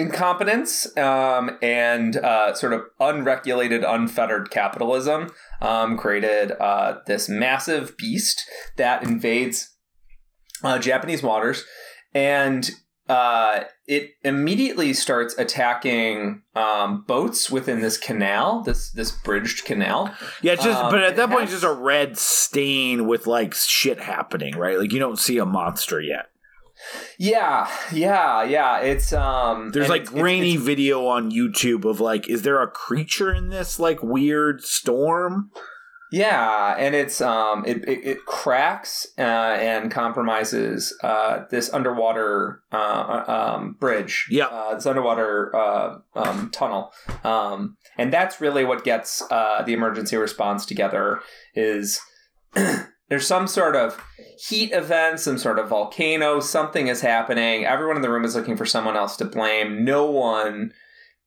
incompetence um, and uh, sort of unregulated, unfettered capitalism um, created uh, this massive beast that invades uh, Japanese waters, and uh, it immediately starts attacking um, boats within this canal, this this bridged canal. Yeah, just um, but at that point, has, it's just a red stain with like shit happening, right? Like you don't see a monster yet. Yeah, yeah, yeah. It's um There's like it's, grainy it's, it's, video on YouTube of like, is there a creature in this like weird storm? Yeah, and it's um it it, it cracks uh, and compromises uh, this underwater uh, uh um, bridge. Yeah, uh, this underwater uh, um, tunnel, um, and that's really what gets uh, the emergency response together. Is there's some sort of heat event, some sort of volcano, something is happening. Everyone in the room is looking for someone else to blame. No one,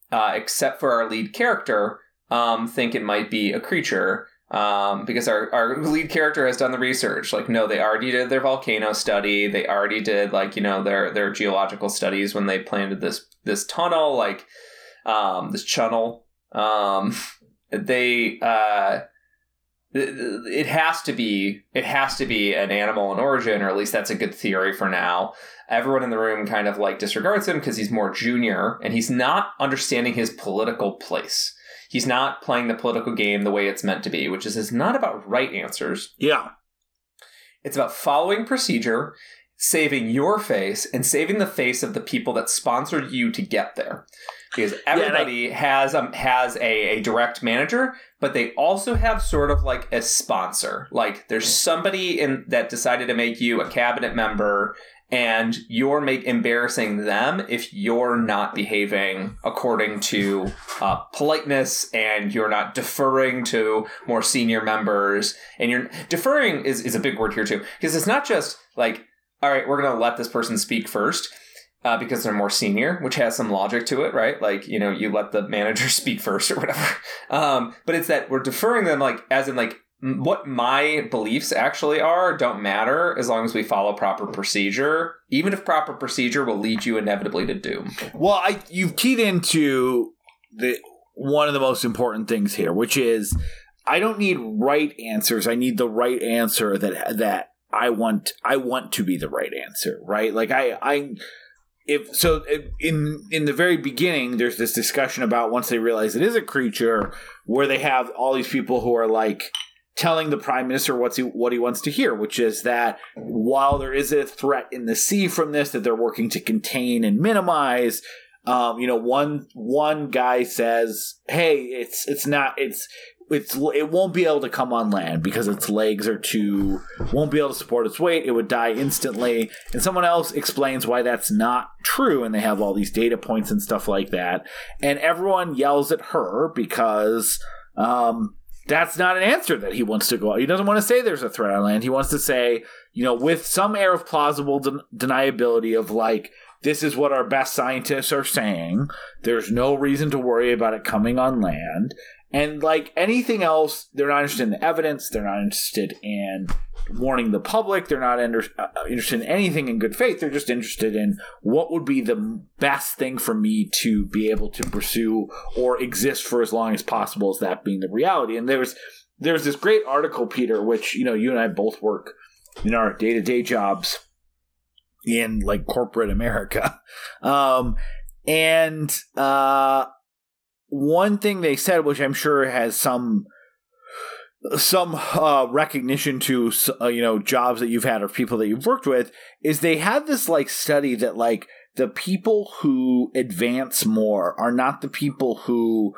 uh, except for our lead character, um, think it might be a creature. Um, because our, our lead character has done the research. Like, no, they already did their volcano study. They already did like you know their their geological studies when they planted this this tunnel, like um, this channel. Um, they uh, it has to be it has to be an animal in origin or at least that's a good theory for now. Everyone in the room kind of like disregards him because he's more junior and he's not understanding his political place. He's not playing the political game the way it's meant to be which is it's not about right answers. Yeah. It's about following procedure saving your face and saving the face of the people that sponsored you to get there because everybody yeah, I, has um has a, a direct manager, but they also have sort of like a sponsor. Like there's somebody in that decided to make you a cabinet member and you're make embarrassing them if you're not behaving according to uh, politeness and you're not deferring to more senior members and you're deferring is, is a big word here too because it's not just like all right we're going to let this person speak first uh, because they're more senior, which has some logic to it, right? Like, you know, you let the manager speak first or whatever. Um, but it's that we're deferring them, like, as in, like, what my beliefs actually are don't matter as long as we follow proper procedure, even if proper procedure will lead you inevitably to doom. Well, I you've keyed into the one of the most important things here, which is I don't need right answers. I need the right answer that that I want I want to be the right answer, right? Like I I if so in in the very beginning there's this discussion about once they realize it is a creature where they have all these people who are like telling the prime minister what's he, what he wants to hear which is that while there is a threat in the sea from this that they're working to contain and minimize um, you know one one guy says hey it's it's not it's it's it won't be able to come on land because its legs are too won't be able to support its weight. It would die instantly. And someone else explains why that's not true, and they have all these data points and stuff like that. And everyone yells at her because um, that's not an answer that he wants to go. He doesn't want to say there's a threat on land. He wants to say, you know, with some air of plausible den- deniability of like this is what our best scientists are saying. There's no reason to worry about it coming on land. And like anything else, they're not interested in the evidence. They're not interested in warning the public. They're not inter- uh, interested in anything in good faith. They're just interested in what would be the best thing for me to be able to pursue or exist for as long as possible, as that being the reality. And there's there's this great article, Peter, which you know you and I both work in our day to day jobs in like corporate America, um, and uh, one thing they said, which I'm sure has some some uh, recognition to uh, you know jobs that you've had or people that you've worked with, is they had this like study that like the people who advance more are not the people who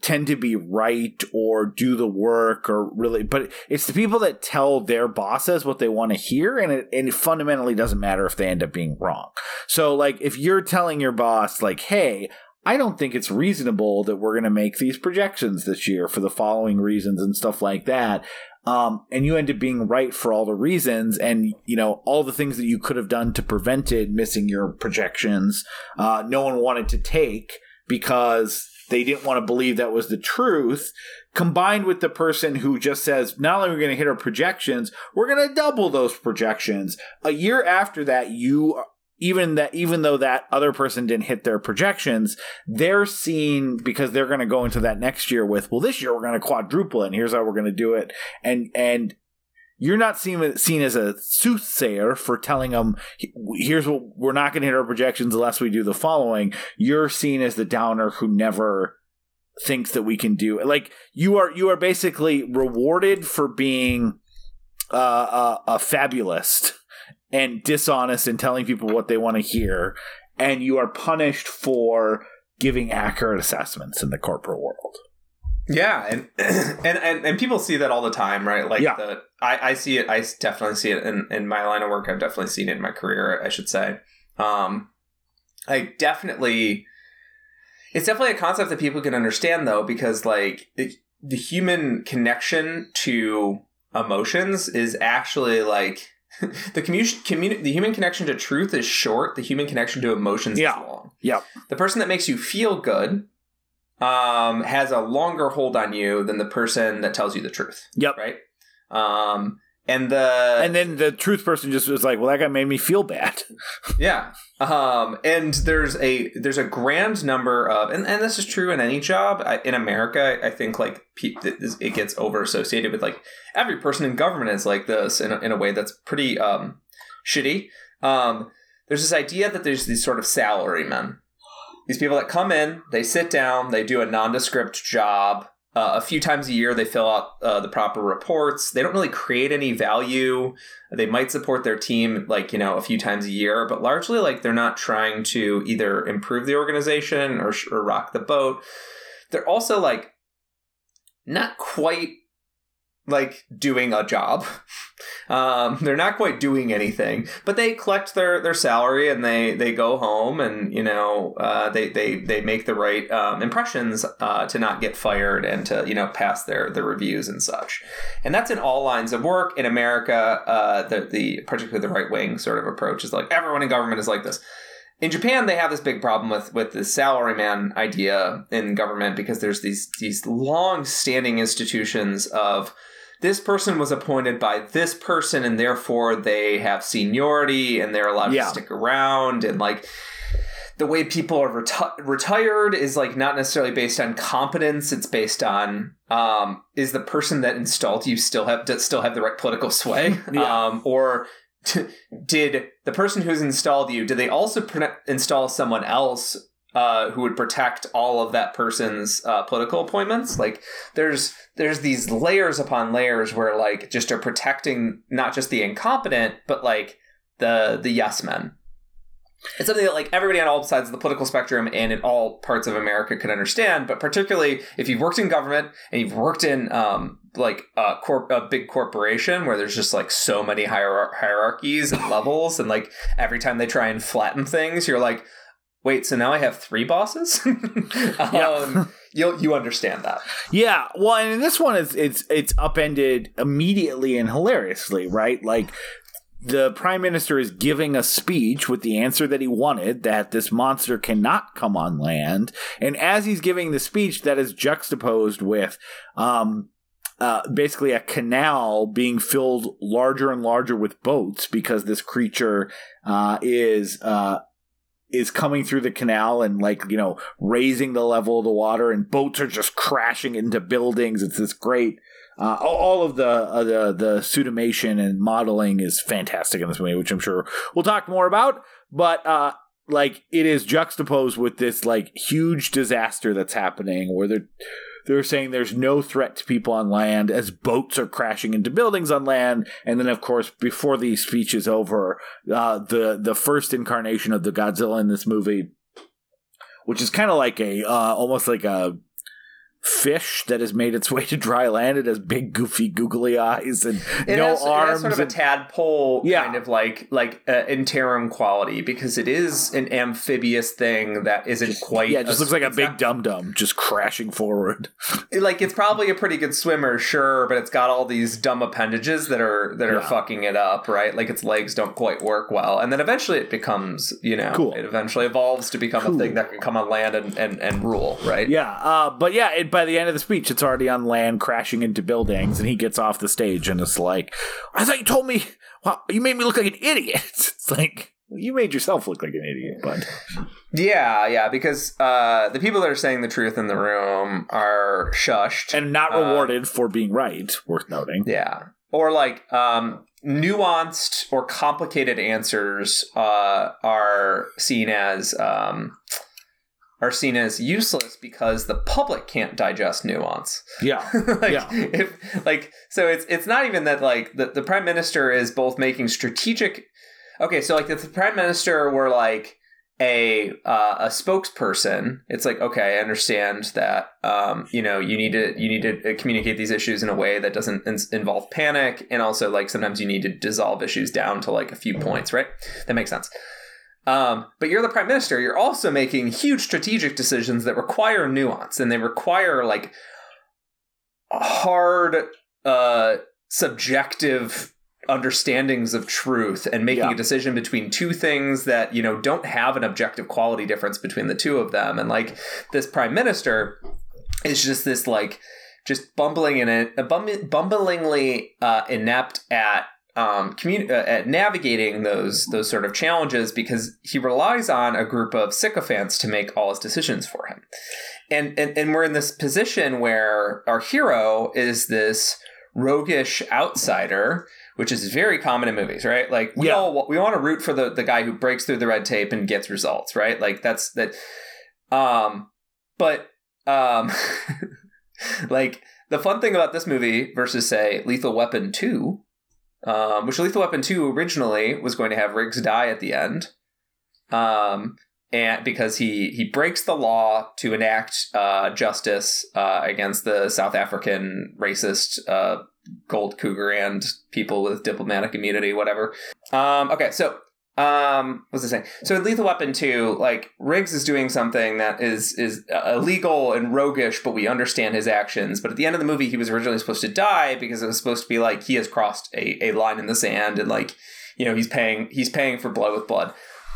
tend to be right or do the work or really but it's the people that tell their bosses what they want to hear and it, and it fundamentally doesn't matter if they end up being wrong. So like if you're telling your boss like hey I don't think it's reasonable that we're going to make these projections this year for the following reasons and stuff like that. Um, and you end up being right for all the reasons and you know all the things that you could have done to prevent it missing your projections uh, no one wanted to take because they didn't want to believe that was the truth combined with the person who just says not only are we going to hit our projections we're going to double those projections a year after that you even that even though that other person didn't hit their projections they're seeing because they're going to go into that next year with well this year we're going to quadruple and here's how we're going to do it. And and you're not seen seen as a soothsayer for telling them here's what we're not going to hit our projections unless we do the following. You're seen as the downer who never thinks that we can do like you are you are basically rewarded for being uh, a, a fabulist and dishonest in telling people what they want to hear, and you are punished for giving accurate assessments in the corporate world. Yeah, and and and, and people see that all the time, right? Like yeah. the I, I see it. I definitely see it in, in my line of work. I've definitely seen it in my career. I should say. Um, I definitely. It's definitely a concept that people can understand, though, because like the, the human connection to emotions is actually like the commu- commu- the human connection to truth is short. The human connection to emotions yeah. is long. Yeah. The person that makes you feel good um, has a longer hold on you than the person that tells you the truth. Yep. Right. Um, and the and then the truth person just was like, "Well, that guy made me feel bad." yeah. Um, and there's a there's a grand number of and, and this is true in any job I, in America. I think like it gets over associated with like every person in government is like this in a, in a way that's pretty um, shitty. Um, there's this idea that there's these sort of salary men. These people that come in, they sit down, they do a nondescript job, uh, a few times a year, they fill out uh, the proper reports. They don't really create any value. They might support their team like, you know, a few times a year, but largely like they're not trying to either improve the organization or, or rock the boat. They're also like not quite like doing a job. Um, they're not quite doing anything, but they collect their, their salary and they, they go home and you know uh, they, they they make the right um, impressions uh, to not get fired and to you know pass their their reviews and such. And that's in all lines of work in America. Uh, the the particularly the right wing sort of approach is like everyone in government is like this. In Japan, they have this big problem with with the salaryman idea in government because there's these these long standing institutions of this person was appointed by this person and therefore they have seniority and they're allowed yeah. to stick around and like the way people are reti- retired is like not necessarily based on competence. It's based on um, is the person that installed you still have does still have the right political sway, Yeah. um, or t- did the person who's installed you did they also pre- install someone else uh, who would protect all of that person's uh, political appointments? Like there's there's these layers upon layers where like just are protecting not just the incompetent but like the the yes men it's something that like everybody on all sides of the political spectrum and in all parts of America could understand. But particularly if you've worked in government and you've worked in um, like a, corp- a big corporation where there's just like so many hier- hierarchies and levels, and like every time they try and flatten things, you're like, wait, so now I have three bosses? um, you'll you understand that. Yeah, well, and this one, is it's it's upended immediately and hilariously, right? Like the prime minister is giving a speech with the answer that he wanted that this monster cannot come on land, and as he's giving the speech, that is juxtaposed with. Um, uh, basically, a canal being filled larger and larger with boats because this creature uh, is uh, is coming through the canal and like you know raising the level of the water and boats are just crashing into buildings. It's this great uh, all- of the uh, the the suitmation and modeling is fantastic in this movie which i'm sure we'll talk more about. But uh like it is juxtaposed with this like huge disaster that's happening where they're they're saying there's no threat to people on land as boats are crashing into buildings on land. And then of course before the speech is over uh, the the first incarnation of the Godzilla in this movie, which is kind of like a uh, almost like a fish that has made its way to dry land. It has big, goofy, googly eyes and It, no has, it arms. has sort of a and- tadpole Yeah. kind of like like uh, interim quality because it is an amphibious thing that isn't quite. yeah, it just looks like a big dum dum just crashing forward. like it's probably a pretty good swimmer, sure, but it's got all these dumb appendages that are that are Yeah. fucking it up, right? Like its legs don't quite work well, and then eventually it becomes, you know, Cool. it eventually evolves to become Cool. a thing that can come on land and and, and rule, right? Yeah, uh, but yeah, it, by the end of the speech, it's already on land, crashing into buildings, and he gets off the stage and it's like, "I thought you told me, well, you made me look like an idiot." It's like you made yourself look like an idiot, but yeah, yeah, because uh, the people that are saying the truth in the room are shushed and not Uh, rewarded for being right. Worth noting. Yeah. Or like um, nuanced or complicated answers uh, are seen as um, are seen as useless because the public can't digest nuance. Yeah, like Yeah. if like so it's it's not even that like the, the prime minister is both making strategic okay so like if the prime minister were like a uh, a spokesperson it's like okay i understand that um, you know you need to you need to uh, communicate these issues in a way that doesn't in- involve panic and also like sometimes you need to dissolve issues down to like a few points right that makes sense um, but you're the prime minister you're also making huge strategic decisions that require nuance and they require like hard uh subjective understandings of truth and making Yeah. a decision between two things that you know don't have an objective quality difference between the two of them and like this prime minister is just this like just bumbling in it bumblingly uh inept at um, commun- uh, at navigating those those sort of challenges because he relies on a group of sycophants to make all his decisions for him. And, and and we're in this position where our hero is this roguish outsider which is very common in movies right? Like we Yeah. all we want to root for the the guy who breaks through the red tape and gets results right? Like that's that um but um like the fun thing about this movie versus say lethal weapon 2 um, which lethal weapon 2 originally was going to have riggs die at the end um and because he he breaks the law to enact uh, justice uh, against the South African racist uh, gold cougar and people with diplomatic immunity, whatever. Um, okay, so um, what's I saying? So in Lethal Weapon two, like Riggs is doing something that is is uh, illegal and roguish, but we understand his actions. But at the end of the movie, he was originally supposed to die because it was supposed to be like he has crossed a, a line in the sand and like you know he's paying he's paying for blood with blood.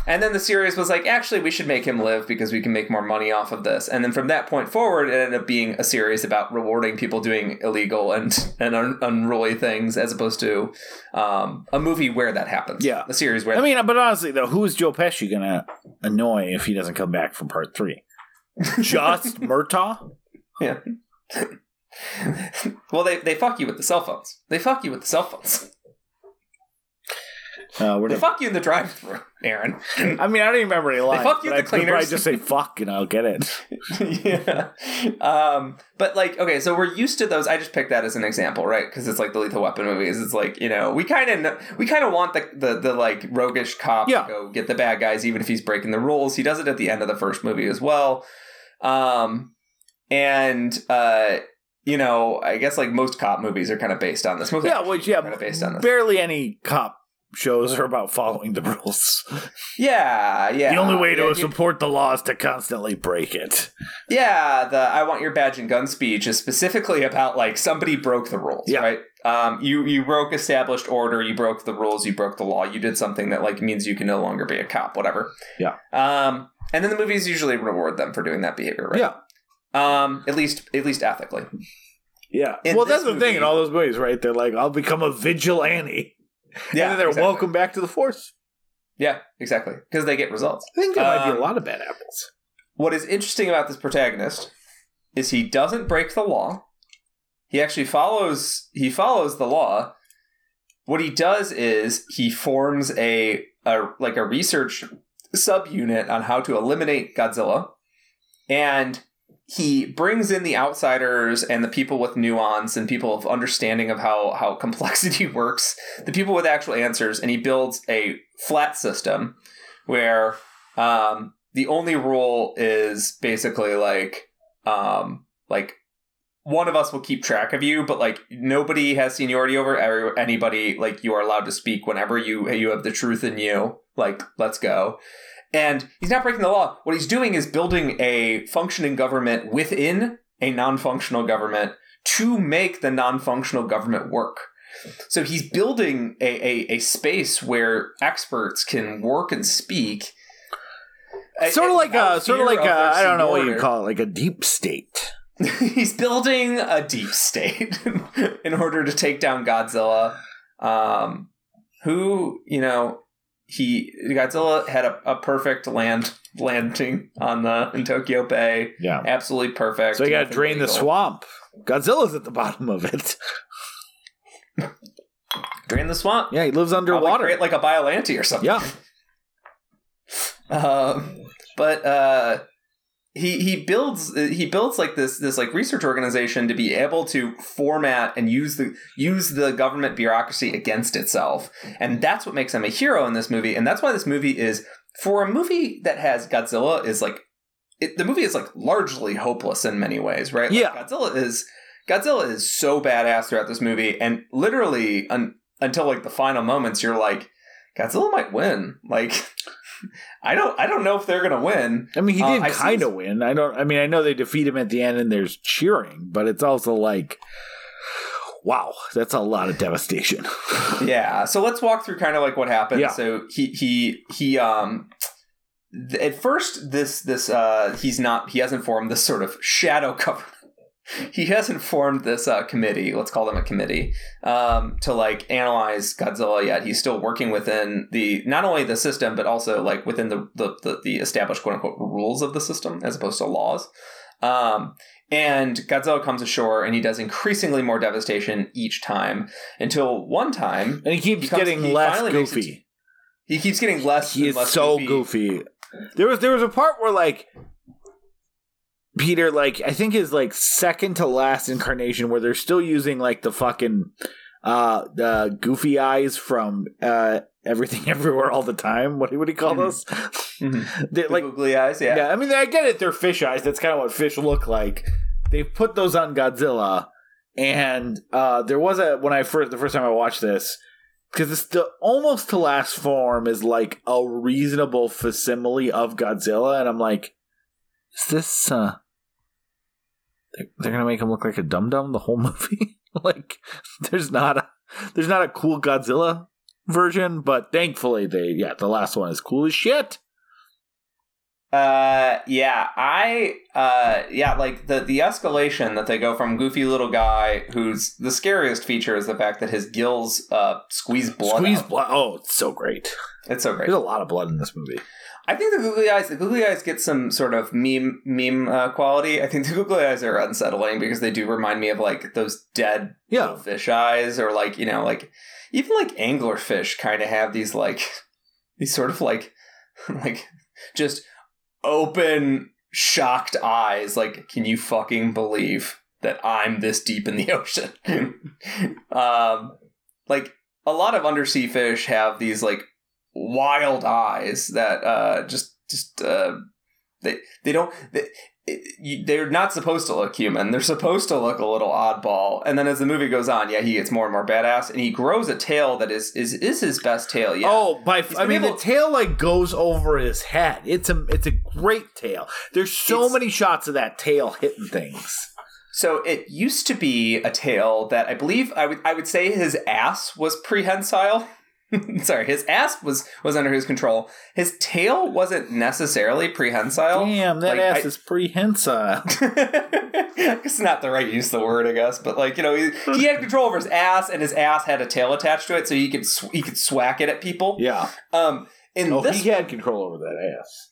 And then the series was like, actually, we should make him live because we can make more money off of this. And then from that point forward, it ended up being a series about rewarding people doing illegal and and un- unruly things, as opposed to um, a movie where that happens. Yeah. a series where I mean, but honestly, though, who is Joe Pesci gonna annoy if he doesn't come back for part three? Just Murtaugh? Yeah. well, they, they fuck you with the cell phones. They fuck you with the cell phones. Uh, we're They not- fuck you in the drive-through, Aaron. I mean, I don't even remember any lines. They fuck you the I could probably just say "fuck" and I'll get it. yeah. Um, but like, okay, so we're used to those. I just picked that as an example, right? Because it's like the Lethal Weapon movies. It's like you know, we kind of we kind of want the, the the like roguish cop Yeah. to go get the bad guys, even if he's breaking the rules. He does it at the end of the first movie as well. Um, and uh, you know, I guess like most cop movies are kind of based on this. Most Yeah, which yeah, kind of based on this. barely any cop shows are about following the rules. Yeah, yeah. the only way to Yeah, you- support the law is to constantly break it. Yeah, the I want your badge and gun speech is specifically about like somebody broke the rules, Yeah. right? Um, you you broke established order, you broke the rules, you broke the law, you did something that like means you can no longer be a cop, whatever. Yeah. Um, and then the movies usually reward them for doing that behavior, right? Yeah. Um, at least at least ethically. Yeah. In well, that's the thing in all those movies, right? They're like, "I'll become a vigilante," and then they're exactly. welcome back to the force. Yeah, exactly, because they get results. I think there might be Um, a lot of bad apples. What is interesting about this protagonist is he doesn't break the law. He actually follows he follows the law. What he does is he forms a, a like a research subunit on how to eliminate Godzilla and he brings in the outsiders and the people with nuance and people of understanding of how how complexity works, the people with actual answers, and he builds a flat system where um, the only rule is basically like um, like one of us will keep track of you, but like nobody has seniority over anybody. Like you are allowed to speak whenever you you have the truth in you. Like let's go. And he's not breaking the law. What he's doing is building a functioning government within a non-functional government to make the non-functional government work. So he's building a, a, a space where experts can work and speak. Sort of like a, sort of like a, I don't know what you call it, like a deep state. he's building a deep state in order to take down Godzilla. Um, who you know he Godzilla had a, a perfect land landing on the in Tokyo Bay, Yeah. absolutely perfect. So you got to drain the swamp. Godzilla's at the bottom of it. drain the swamp. Yeah, he lives underwater. create like a Biollante or something. Yeah. Um, but uh, he he builds he builds like this this like research organization to be able to format and use the use the government bureaucracy against itself, and that's what makes him a hero in this movie, and that's why this movie is for a movie that has Godzilla is like it, the movie is like largely hopeless in many ways, right? Like, Yeah. Godzilla is Godzilla is so badass throughout this movie, and literally un, until like the final moments, you're like, Godzilla might win. Like, I don't, I don't know if they're gonna win. I mean, he Uh, did see kind of win. I don't. I mean, I know they defeat him at the end, and there's cheering, but it's also like, wow, that's a lot of devastation. Yeah. So let's walk through kind of like what happened. Yeah. So he he he um. At first, this this uh he's not he hasn't formed this sort of shadow government. He hasn't formed this uh, committee. Let's call them a committee um, to like analyze Godzilla yet. He's still working within the not only the system but also like within the the, the, the established quote unquote rules of the system as opposed to laws. Um, and Godzilla comes ashore and he does increasingly more devastation each time until one time and he keeps He comes- getting he less makes it goofy. he keeps getting less. He is less so goofy. There was there was a part where like Peter, like I think his like second to last incarnation, where they're still using like the fucking uh the goofy eyes from uh everything everywhere all the time. What do you call Mhm. those? Mhm. Like like googly eyes, yeah. yeah. I mean I get it. They're fish eyes. That's kind of what fish look like. They put those on Godzilla, and uh there was a when I first the first time I watched this because it's the almost to last form is like a reasonable facsimile of Godzilla, and I'm like, is this uh they're, gonna make him look like a dum dum the whole movie? like, there's not a there's not a cool Godzilla version, but thankfully they yeah, the last one is cool as shit. Uh yeah, I uh yeah, like the the escalation that they go from goofy little guy who's the scariest feature is the fact that his gills uh squeeze blood. Squeeze out. blood. Oh, it's so great. It's so great. There's a lot of blood in this movie. I think the googly eyes the googly eyes get some sort of meme meme uh, quality. I think the googly eyes are unsettling because they do remind me of like those dead Yeah. fish eyes or like, you know, like even like anglerfish kind of have these like these sort of like like just open shocked eyes like can you fucking believe that i'm this deep in the ocean um like a lot of undersea fish have these like wild eyes that uh just just uh they they don't they, they're not supposed to look human. They're supposed to look a little oddball. And then as the movie goes on, yeah, he gets more and more badass, and he grows a tail that is is is his best tail. Yeah. Oh, by He's I mean able- the tail like goes over his head. It's a it's a great tail. There's so It's- many shots of that tail hitting things. So it used to be a tail that I believe I would I would say his ass was prehensile. Sorry, his ass was was under his control. His tail wasn't necessarily prehensile. Damn, that like, ass I- is prehensile. it's not the right use of the word, I guess, but like you know, he, he had control over his ass, and his ass had a tail attached to it, so he could sw- he could swack it at people. yeah. Um, in Oh, this he had control over that ass.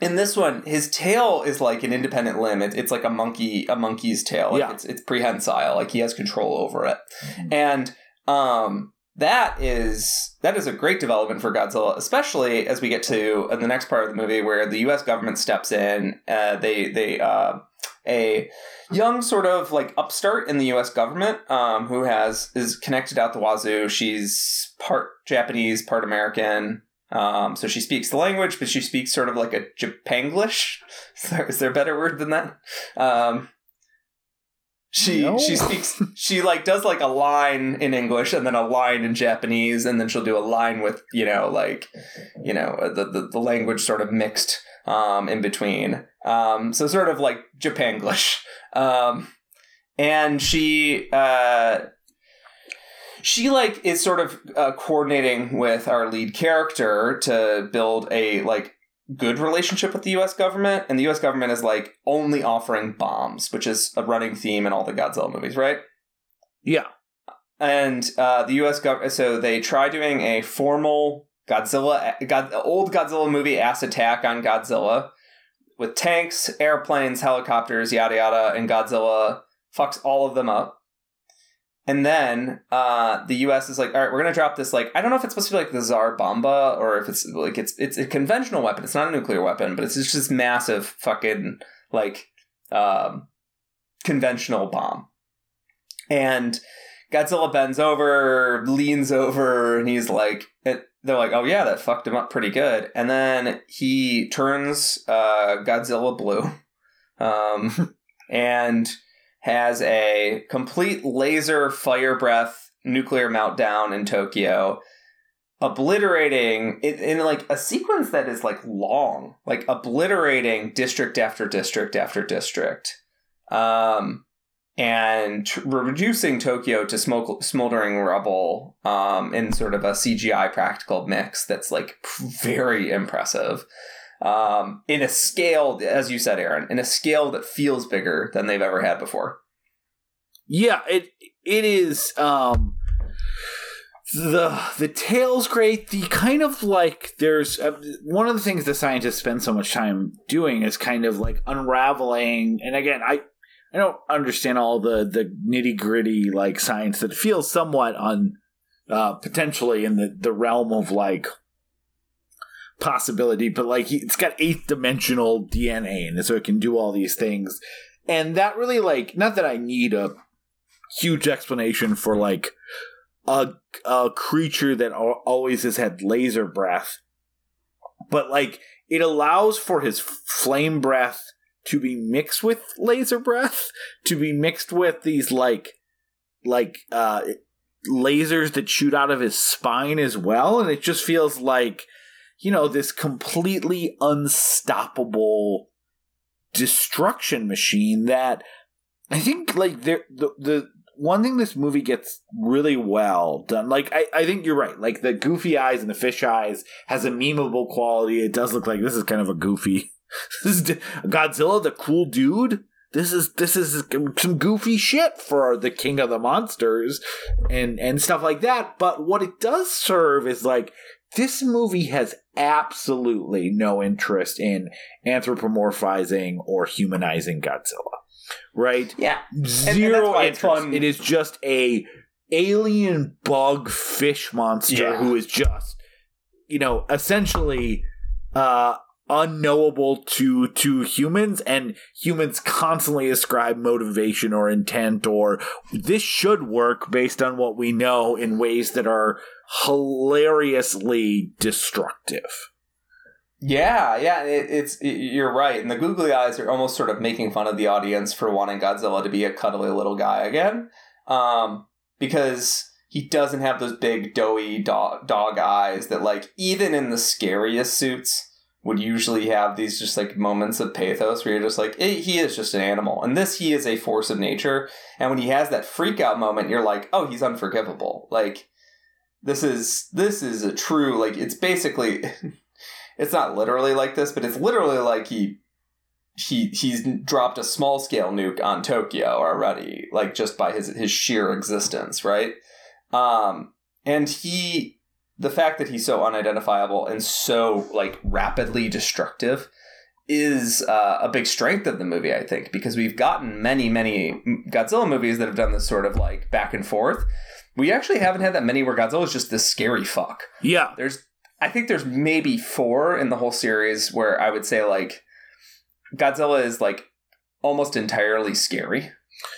in this one, his tail is like an independent limb. It, it's like a monkey, a monkey's tail. Like Yeah. it's it's prehensile. Like he has control over it, Mm-hmm. and um, that is that is a great development for Godzilla, especially as we get to uh, the next part of the movie where the U.S. government steps in. Uh, they they uh, a young sort of like upstart in the U.S. government um, who has is connected out the wazoo. She's part Japanese, part American. Um, so she speaks the language, but she speaks sort of like a Japanglish. Is there, is there a better word than that? Um, she No. she speaks she like does like a line in English and then a line in Japanese and then she'll do a line with you know like you know the the, the language sort of mixed um, in between. Um, so sort of like Japanglish. Um, and she uh, she like is sort of uh, coordinating with our lead character to build a like good relationship with the U.S. government, and the U.S. government is like only offering bombs, which is a running theme in all the Godzilla movies, right? Yeah. And uh, the U.S. government, so they try doing a formal Godzilla, God, old Godzilla movie ass attack on Godzilla with tanks, airplanes, helicopters, yada yada, and Godzilla fucks all of them up. And then uh, the U.S. is like, all right, we're gonna drop this. Like, I don't know if it's supposed to be like the Tsar Bomba or if it's like it's it's a conventional weapon. It's not a nuclear weapon, but it's just this massive fucking like um, conventional bomb. And Godzilla bends over, leans over, and he's like, it, they're like, oh yeah, that fucked him up pretty good. And then he turns uh, Godzilla blue, um, and has a complete laser fire breath nuclear meltdown in Tokyo, obliterating in, in like a sequence that is like long, like obliterating district after district after district. Um, and reducing Tokyo to smoke- smoldering rubble um, in sort of a CGI practical mix that's like very impressive. Um, in a scale, as you said, Aaron, in a scale that feels bigger than they've ever had before. Yeah, it it is um the the tail's great. The kind of like there's uh, one of the things the scientists spend so much time doing is kind of like unraveling. And again, I I don't understand all the the nitty gritty like science that feels somewhat on uh, potentially in the the realm of like possibility, but like it's got eighth dimensional DNA and so it can do all these things. And that really like not that I need a huge explanation for like a a creature that always has had laser breath, but like it allows for his flame breath to be mixed with laser breath, to be mixed with these like like uh lasers that shoot out of his spine as well, and it just feels like you know this completely unstoppable destruction machine that I think like there the the one thing this movie gets really well done, like I, I think you're right. Like the goofy eyes and the fish eyes has a memeable quality. It does look like this is kind of a goofy. this is Godzilla, the cool dude. This is this is some goofy shit for the king of the monsters and and stuff like that. But what it does serve is like this movie has absolutely no interest in anthropomorphizing or humanizing Godzilla. Right? Yeah. Zero and, and interest. It is just a alien bug fish monster yeah. who is just you know, essentially uh unknowable to to humans and humans constantly ascribe motivation or intent or this should work based on what we know in ways that are hilariously destructive yeah yeah it, it's it, you're right and the googly eyes are almost sort of making fun of the audience for wanting godzilla to be a cuddly little guy again um, because he doesn't have those big doughy dog, dog eyes that like even in the scariest suits would usually have these just like moments of pathos where you're just like, eh, he is just an animal. And this, he is a force of nature. And when he has that freak out moment, you're like, oh, he's unforgivable. Like, this is, this is a true, like, it's basically, it's not literally like this, but it's literally like he, he, he's dropped a small scale nuke on Tokyo already, like just by his, his sheer existence, right? Um, and he, the fact that he's so unidentifiable and so like rapidly destructive is uh, a big strength of the movie, I think, because we've gotten many, many Godzilla movies that have done this sort of like back and forth. We actually haven't had that many where Godzilla is just this scary fuck. Yeah, there's, I think there's maybe four in the whole series where I would say like Godzilla is like almost entirely scary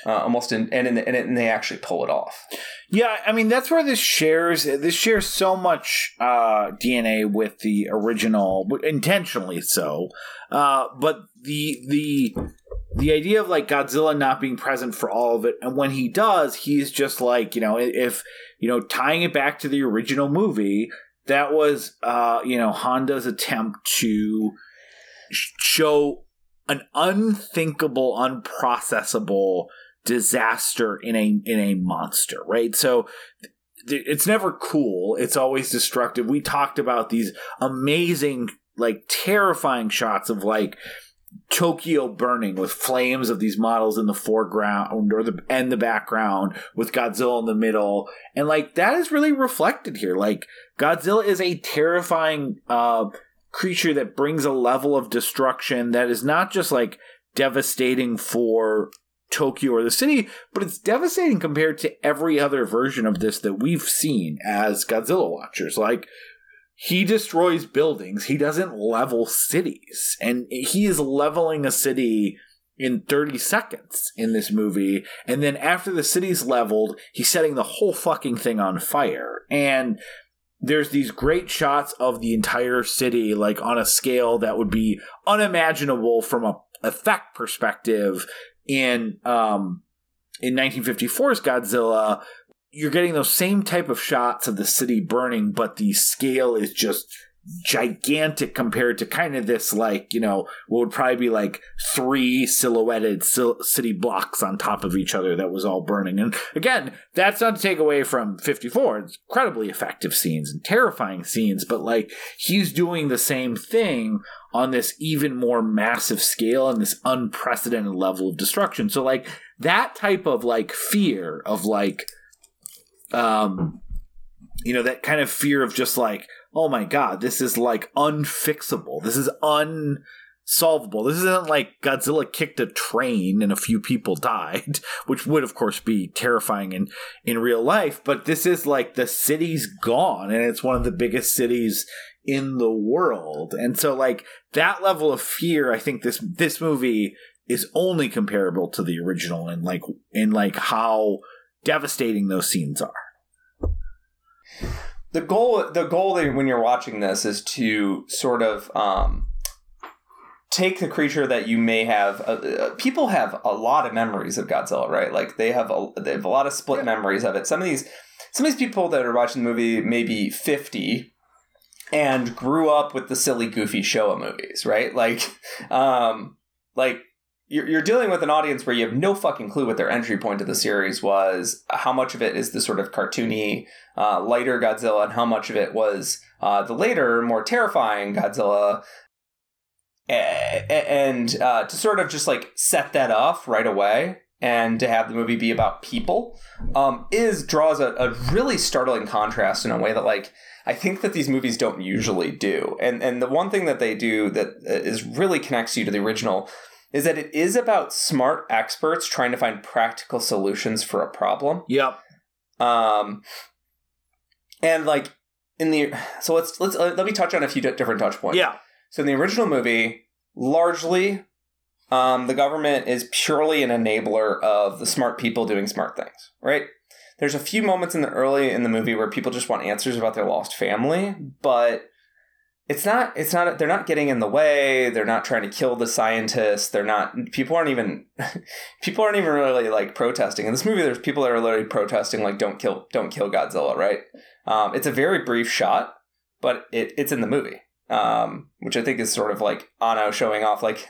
uh, almost in, and in, and, and they actually pull it off. Yeah, I mean that's where this shares this shares so much uh, DNA with the original, intentionally so. Uh, but the the the idea of like Godzilla not being present for all of it, and when he does, he's just like you know if you know tying it back to the original movie, that was uh, you know Honda's attempt to show an unthinkable, unprocessable disaster in a in a monster, right? So it's never cool. It's always destructive. We talked about these amazing, like terrifying shots of like Tokyo burning with flames of these models in the foreground or the and the background with Godzilla in the middle. And like that is really reflected here. Like Godzilla is a terrifying uh creature that brings a level of destruction that is not just like devastating for Tokyo or the city, but it's devastating compared to every other version of this that we've seen as Godzilla watchers. Like, he destroys buildings, he doesn't level cities, and he is leveling a city in 30 seconds in this movie. And then after the city's leveled, he's setting the whole fucking thing on fire. And there's these great shots of the entire city like on a scale that would be unimaginable from a effect perspective. In um in 1954's Godzilla you're getting those same type of shots of the city burning but the scale is just gigantic compared to kind of this like you know what would probably be like three silhouetted city blocks on top of each other that was all burning. And again that's not to take away from 54 it's incredibly effective scenes and terrifying scenes but like he's doing the same thing on this even more massive scale and this unprecedented level of destruction. So like that type of like fear of like um you know that kind of fear of just like oh my god, this is like unfixable. This is unsolvable. This isn't like Godzilla kicked a train and a few people died, which would of course be terrifying in in real life, but this is like the city's gone and it's one of the biggest cities in the world. And so like that level of fear, I think this this movie is only comparable to the original and like in like how devastating those scenes are the goal the goal when you're watching this is to sort of um, take the creature that you may have. Uh, uh, people have a lot of memories of Godzilla, right? Like they have a, they have a lot of split yeah. memories of it. Some of these some of these people that are watching the movie maybe fifty and grew up with the silly, goofy Showa movies, right? Like, um, like you're, you're dealing with an audience where you have no fucking clue what their entry point to the series was, how much of it is the sort of cartoony, uh, lighter Godzilla, and how much of it was uh, the later, more terrifying Godzilla. And uh, to sort of just like set that off right away and to have the movie be about people um, is draws a, a really startling contrast in a way that like I think that these movies don't usually do. And and the one thing that they do that uh, really connects you to the original is that it is about smart experts trying to find practical solutions for a problem. Yep. Um, and like in the so let's let's uh, let me touch on a few different touch points. Yeah. So in the original movie, largely, um, the government is purely an enabler of the smart people doing smart things. Right. There's a few moments in the early in the movie where people just want answers about their lost family, but it's not it's not they're not getting in the way they're not trying to kill the scientists they're not people aren't even people aren't even really like protesting. In this movie there's people that are literally protesting like don't kill don't kill godzilla right? Um, it's a very brief shot but it, it's in the movie um, which i think is sort of like Anno showing off like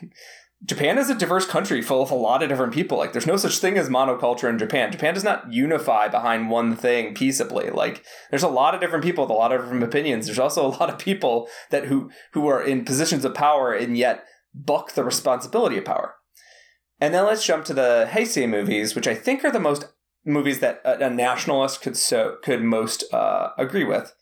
Japan is a diverse country full of a lot of different people. Like, there's no such thing as monoculture in Japan. Japan does not unify behind one thing peaceably. Like, there's a lot of different people with a lot of different opinions. There's also a lot of people that who who are in positions of power and yet buck the responsibility of power. And then let's jump to the Heisei movies, which I think are the most movies that a, a nationalist could so could most uh, agree with,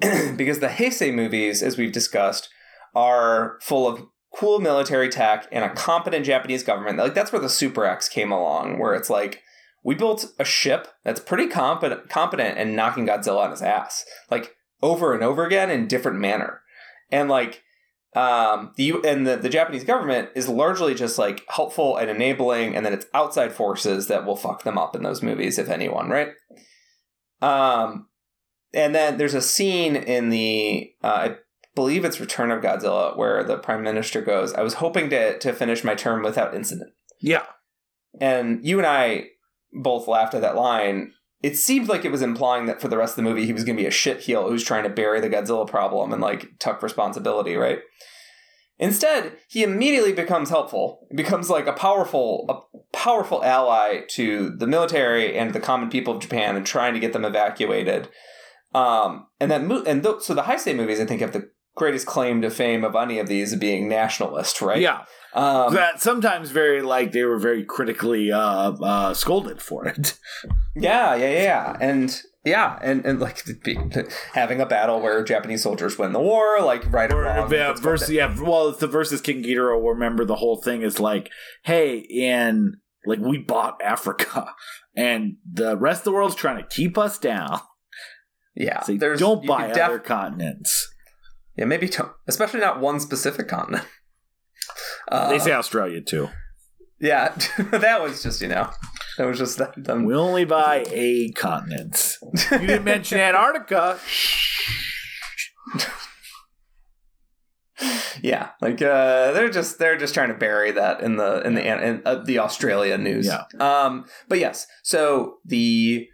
because the Heisei movies, as we've discussed, are full of cool military tech and a competent Japanese government. Like that's where the Super X came along, where it's like we built a ship that's pretty competent, competent and knocking Godzilla on his ass, like over and over again in different manner, and like um the and the, the Japanese government is largely just like helpful and enabling, and then it's outside forces that will fuck them up in those movies, if anyone, right? Um, and then there's a scene in the uh, believe it's Return of Godzilla, where the prime minister goes, I was hoping to, to finish my term without incident. Yeah. And you and I both laughed at that line. It seemed like it was implying that for the rest of the movie, he was going to be a shit heel who's trying to bury the Godzilla problem and like tuck responsibility, right? Instead, he immediately becomes helpful. He becomes like a powerful, a powerful ally to the military and the common people of Japan and trying to get them evacuated. Um, and that mo- and th- so the Heisei movies, I think, have the greatest claim to fame of any of these being nationalist, right? Yeah. Um, that sometimes very like they were very critically uh, uh, scolded for it. Yeah, yeah, yeah, and yeah, and, and like having a battle where Japanese soldiers win the war, like right or wrong. Yeah, versus yeah, well, it's the versus King Ghidorah. Remember, the whole thing is like, hey, and like we bought Africa, and the rest of the world's trying to keep us down. Yeah, so don't buy def- other continents. Yeah, maybe don't, especially not one specific continent. Uh, they say Australia too. Yeah, that was just you know that was just that. Them. We only buy a continent. You didn't mention Antarctica. yeah, like uh, they're just they're just trying to bury that in the in the in, uh, the Australia news. Yeah. Um. But yes, so the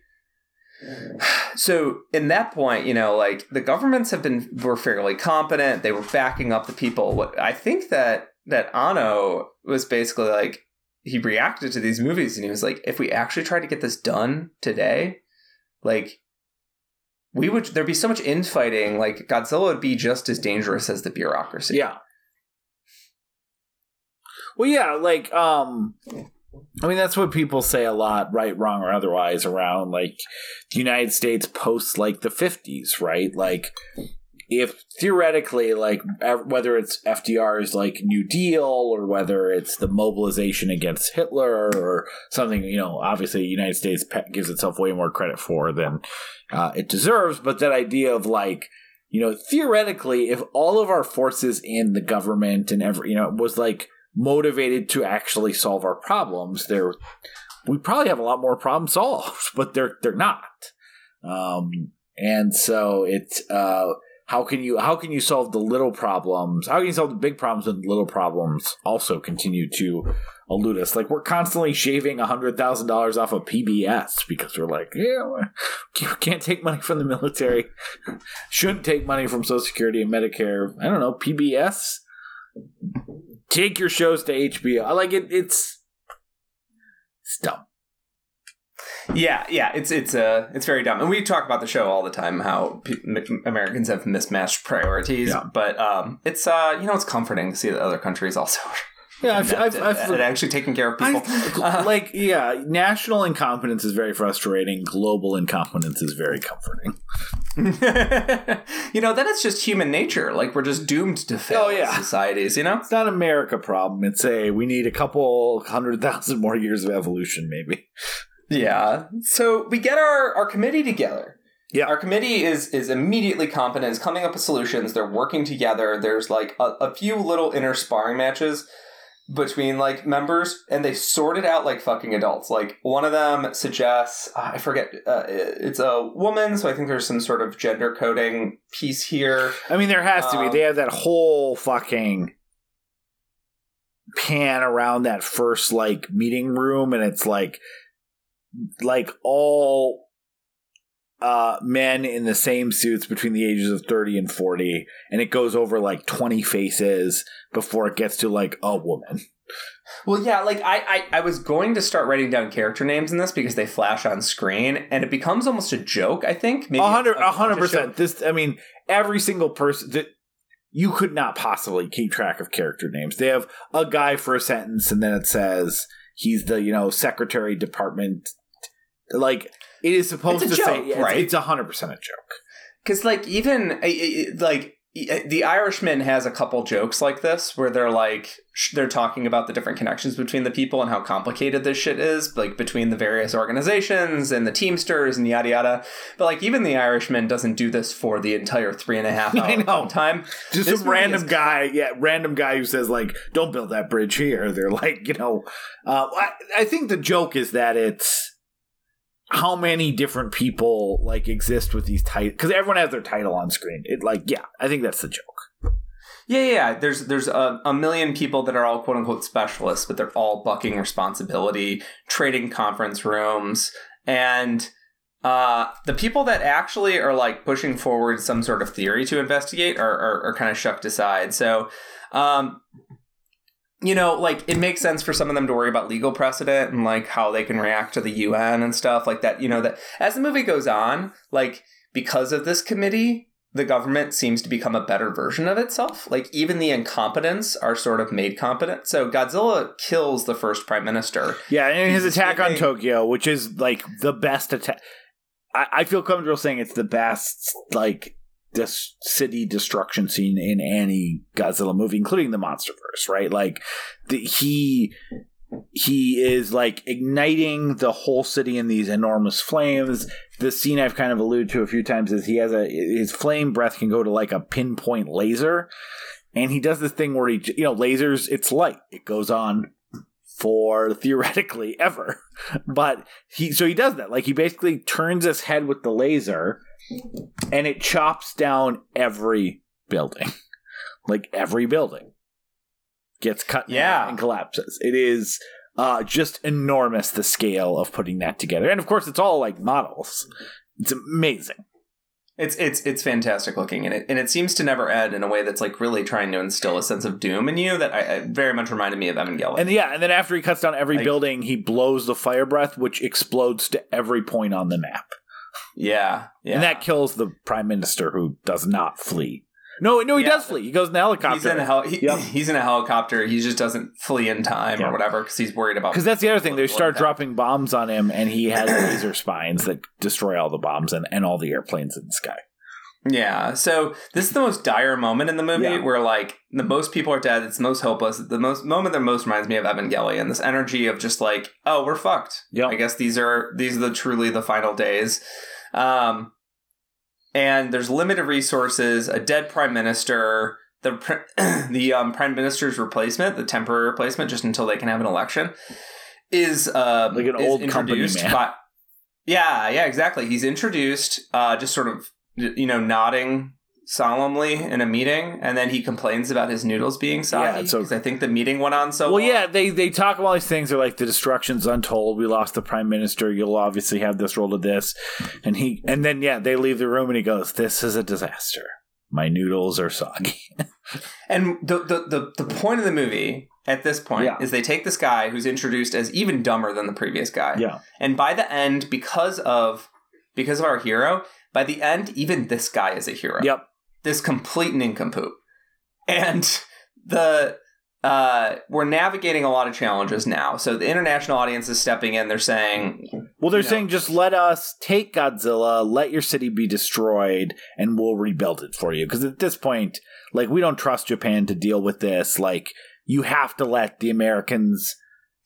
so in that point, you know, like the governments have been were fairly competent. They were backing up the people. What I think that that Anno was basically like he reacted to these movies and he was like, if we actually try to get this done today, like we would there'd be so much infighting. Like Godzilla would be just as dangerous as the bureaucracy. Yeah. Well, yeah, like um I mean, that's what people say a lot, right, wrong, or otherwise, around like the United States post like the 50s, right? Like, if theoretically, like, whether it's FDR's like New Deal or whether it's the mobilization against Hitler or something, you know, obviously the United States gives itself way more credit for than uh, it deserves, but that idea of like, you know, theoretically, if all of our forces in the government and every, you know, was like, motivated to actually solve our problems, they're we probably have a lot more problems solved, but they're they're not. Um, and so it's uh, how can you how can you solve the little problems? How can you solve the big problems when little problems also continue to elude us? Like we're constantly shaving hundred thousand dollars off of PBS because we're like, yeah, we can't take money from the military, shouldn't take money from Social Security and Medicare. I don't know PBS take your shows to HBO. I like it. It's it's dumb. Yeah, yeah, it's it's uh it's very dumb, and we talk about the show all the time how pe- Americans have mismatched priorities. Yeah. But um, it's uh you know it's comforting to see that other countries also Yeah, I've, I've, I've, at actually taking care of people. I- uh, like yeah, national incompetence is very frustrating. Global incompetence is very comforting. you know, then it's just human nature. Like we're just doomed to fail Oh, yeah. societies. You know. It's not America problem. It's a we need a couple hundred thousand more years of evolution, maybe. Yeah. So we get our, our committee together. Yeah. Our committee is is immediately competent, is coming up with solutions. They're working together. There's like a, a few little inner sparring matches between like members, and they sort it out like fucking adults. Like one of them suggests, uh, I forget, uh, it's a woman, so I think there's some sort of gender coding piece here. I mean, there has to be. Um, They have that whole fucking pan around that first like meeting room, and it's like like all uh men in the same suits between the ages of 30 and 40 and it goes over like 20 faces before it gets to like a woman Well, yeah, like I, I, I was going to start writing down character names in this because they flash on screen, and it becomes almost a joke. I think maybe hundred, a- a hundred a show- percent. This, I mean, every single person that you could not possibly keep track of character names. They have a guy for a sentence, and then it says he's the you know secretary department. Like it is supposed to say, joke, yeah, right? It's a hundred percent a joke. Because, like, even like the Irishman has a couple jokes like this where they're like they're talking about the different connections between the people and how complicated this shit is, like between the various organizations and the Teamsters and yada yada. But like, even the Irishman doesn't do this for the entire three and a half hour time. Just This some random guy, yeah, random guy who says like, "Don't build that bridge here." They're like, you know, uh, I, I think the joke is that it's how many different people like exist with these titles because everyone has their title on screen. It like, yeah, I think that's the joke. Yeah, yeah. There's there's a, a million people that are all quote unquote specialists, but they're all bucking responsibility, trading conference rooms, and uh, the people that actually are like pushing forward some sort of theory to investigate are are, are kind of shucked aside. So, um, you know, like it makes sense for some of them to worry about legal precedent and like how they can react to the UN and stuff like that. You know, that as the movie goes on, like because of this committee, the government seems to become a better version of itself. Like even the incompetents are sort of made competent. So Godzilla kills the first prime minister. Yeah, and his He's attack on Tokyo, which is like the best attack. I, I feel comfortable saying it's the best like this city destruction scene in any Godzilla movie, including the MonsterVerse. Right, like the, he he is like igniting the whole city in these enormous flames. The scene I've kind of alluded to a few times is he has a his flame breath can go to like a pinpoint laser, and he does this thing where he you know lasers it's light it goes on for theoretically ever. But he so he does that. Like he basically turns his head with the laser and it chops down every building. Like every building gets cut Yeah. and collapses. It is uh just enormous the scale of putting that together. And of course it's all like models. It's amazing. It's it's it's fantastic looking, and it and it seems to never end in a way that's like really trying to instill a sense of doom in you that I, I very much reminded me of Evangelion. And yeah, and then after he cuts down every Like- building, he blows the fire breath, which explodes to every point on the map. Yeah, yeah. And that kills the prime minister who does not flee. No, no, he Yeah. does flee. He goes in the helicopter. He's in a hel- he, Yep. he's in a helicopter. He just doesn't flee in time Yeah. or whatever because he's worried about. Because that's the other thing. They start dropping bombs on him, and he has laser spines that destroy all the bombs and, and all the airplanes in the sky. Yeah. So this is the most dire moment in the movie Yeah. where like the most people are dead. It's the most hopeless. The most moment that most reminds me of Evangelion. This energy of just like, oh, we're fucked. Yeah. I guess these are these are the truly the final days. Um, and there's limited resources. A dead prime minister. The the um, prime minister's replacement, the temporary replacement, just until they can have an election, is uh, Like an old company introduced man. by- yeah, yeah, exactly. He's introduced, uh, just sort of, you know, nodding solemnly in a meeting, and then he complains about his noodles being soggy. Yeah, so- because I think the meeting went on so well, long. yeah, they they talk about all these things. They're like the destruction's untold. We lost the prime minister. You'll obviously have this role to this, and he and then yeah, they leave the room, and he goes, "This is a disaster." My noodles are soggy. And the, the the the point of the movie at this point Yeah. is they take this guy who's introduced as even dumber than the previous guy. yeah. And by the end, because of because of our hero, by the end, even this guy is a hero. Yep. This complete nincompoop. And the uh, we're navigating a lot of challenges now. So the international audience is stepping in. They're saying, Well, they're You know. saying just let us take Godzilla, let your city be destroyed, and we'll rebuild it for you. Because at this point, like, we don't trust Japan to deal with this. Like, you have to let the Americans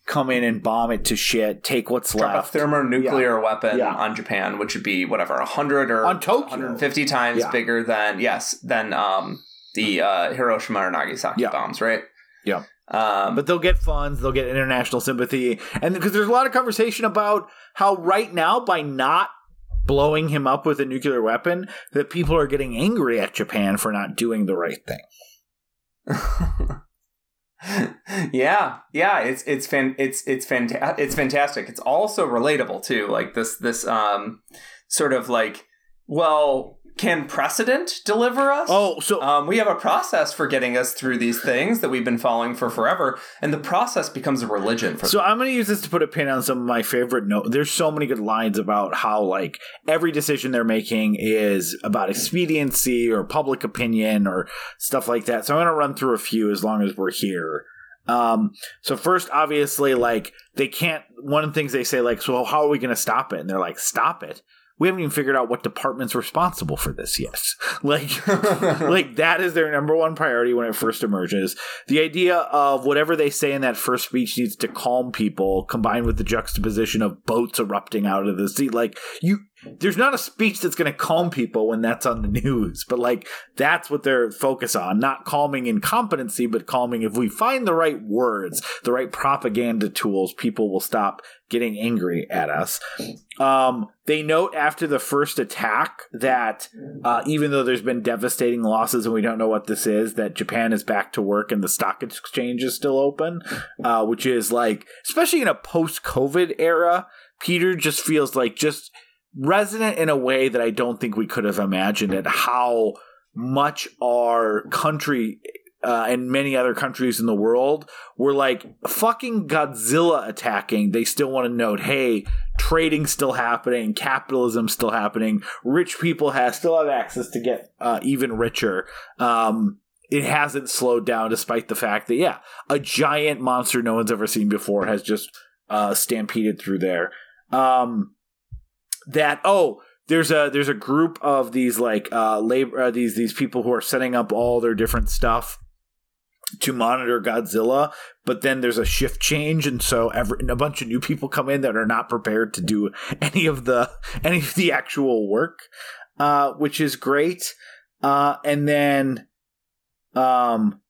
come in and bomb it to shit, take what's drop left. a thermonuclear weapon Yeah. on Japan, which would be whatever, 100 or On Tokyo. 150 times Yeah. bigger than, yes, than um, the uh, Hiroshima or Nagasaki Yeah. bombs, right? Yeah. Um, but they'll get funds, they'll get international sympathy. And because there's a lot of conversation about how right now, by not blowing him up with a nuclear weapon, that people are getting angry at Japan for not doing the right thing. yeah, yeah, it's it's fan it's it's fanta- it's fantastic. It's also relatable too. Like this this um sort of like, well, can precedent deliver us? Oh, so Um, we have a process for getting us through these things that we've been following for forever, and the process becomes a religion for So I'm going to use this to put a pin on some of my favorite notes. There's so many good lines about how like every decision they're making is about expediency or public opinion or stuff like that. So I'm going to run through a few as long as we're here. Um, so first, obviously, like they can't. One of the things they say, like, so how are we going to stop it? And they're like, stop it. We haven't even figured out what department's responsible for this yet. like, like that is their number one priority when it first emerges. The idea of whatever they say in that first speech needs to calm people, combined with the juxtaposition of boats erupting out of the sea. Like you, there's not a speech that's going to calm people when that's on the news, but like that's what they're focused on. Not calming incompetency, but calming if we find the right words, the right propaganda tools, people will stop getting angry at us. Um, they note after the first attack that uh, even though there's been devastating losses and we don't know what this is, that Japan is back to work and the stock exchange is still open, uh, which is like, especially in a post COVID era, Peter just feels like just resonant in a way that I don't think we could have imagined at how much our country uh, and many other countries in the world were like fucking Godzilla attacking. They still want to note, hey, trading still happening, capitalism still happening, rich people have still have access to get uh, even richer. Um, it hasn't slowed down despite the fact that yeah, a giant monster no one's ever seen before has just uh, stampeded through there. Um, that oh, there's a there's a group of these like uh labor uh, these these people who are setting up all their different stuff to monitor Godzilla, but then there's a shift change, and so every, a bunch of new people come in that are not prepared to do any of the any of the actual work, uh, which is great. Uh, and then, um,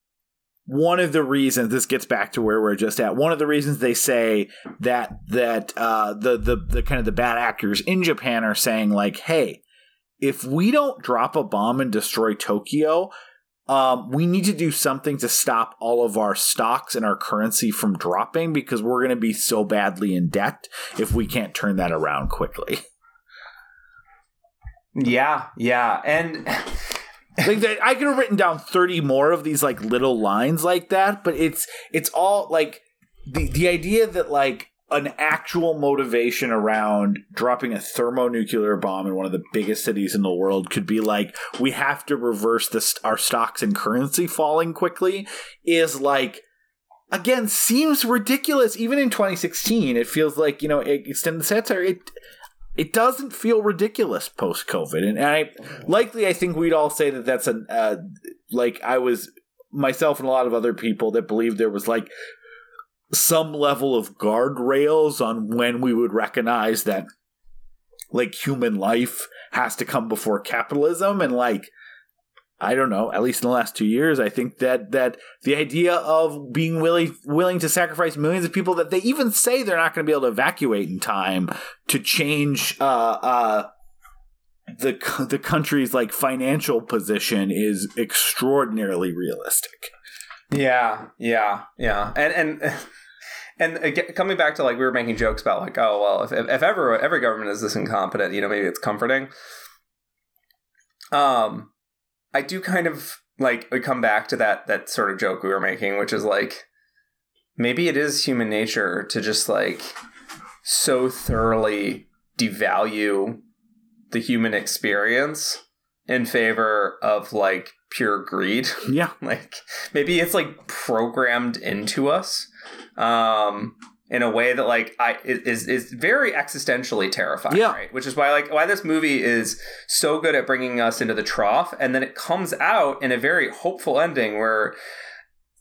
one of the reasons this gets back to where we're just at. One of the reasons they say that that uh, the the the kind of the bad actors in Japan are saying like, hey, if we don't drop a bomb and destroy Tokyo, um, we need to do something to stop all of our stocks and our currency from dropping because we're going to be so badly in debt if we can't turn that around quickly. Yeah, yeah, and like that, I could have written down thirty more of these like little lines like that, but it's it's all like the the idea that like an actual motivation around dropping a thermonuclear bomb in one of the biggest cities in the world could be like we have to reverse this our stocks and currency falling quickly is like again seems ridiculous. Even in 2016 it feels like you know extended the satire it it doesn't feel ridiculous post covid and i likely i think we'd all say that that's a uh, like i was myself and a lot of other people that believed there was like some level of guardrails on when we would recognize that like human life has to come before capitalism. And like I don't know, at least in the last 2 years I think that that the idea of being willing willing to sacrifice millions of people that they even say they're not going to be able to evacuate in time to change uh uh the the country's like financial position is extraordinarily realistic. Yeah, yeah, yeah, and and and again, coming back to like we were making jokes about like oh well if if ever every government is this incompetent you know maybe it's comforting. Um, I do kind of like we come back to that that sort of joke we were making, which is like maybe it is human nature to just like so thoroughly devalue the human experience in favor of like pure greed. Yeah. like maybe it's like programmed into us um in a way that like I is is very existentially terrifying, Yeah. right? Which is why like why this movie is so good at bringing us into the trough and then it comes out in a very hopeful ending where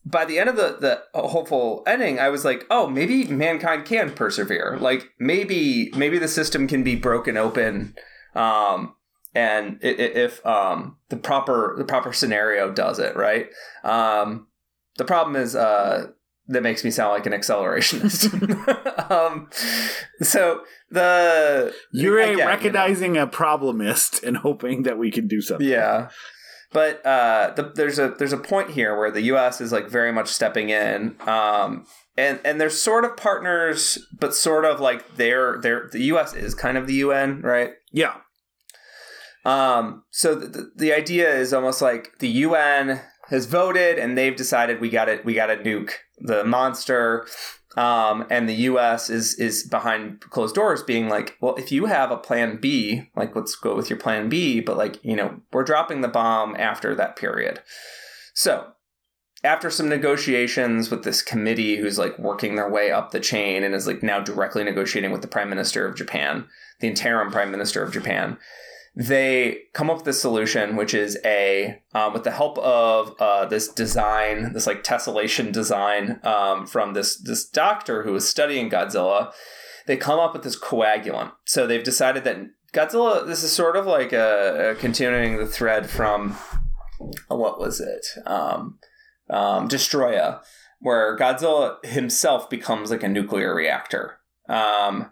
by the end of the the hopeful ending I was like, "Oh, maybe mankind can persevere. Like maybe maybe the system can be broken open um and if um the proper the proper scenario does it, right? Um the problem is uh that makes me sound like an accelerationist. um, so the You're again, a you know, recognizing a problemist and hoping that we can do something. yeah, but uh, the, there's a there's a point here where the U.S. is like very much stepping in, um, and and they're sort of partners, but sort of like they're they're the U.S. is kind of the UN, right? Yeah. Um, so the, the, the idea is almost like the UN has voted and they've decided we got it we got to nuke the monster. Um, and the U.S. is is behind closed doors, being like, well, if you have a plan B, like let's go with your plan B, but like you know, we're dropping the bomb after that period. So after some negotiations with this committee who's like working their way up the chain and is like now directly negotiating with the prime minister of Japan, the interim prime minister of Japan, they come up with this solution, which is a um, with the help of uh, this design, this like tessellation design um, from this this doctor who was studying Godzilla. They come up with this coagulant. So they've decided that Godzilla. This is sort of like a, a continuing the thread from uh, what was it? Um, um, Destoroyah, where Godzilla himself becomes like a nuclear reactor. Um,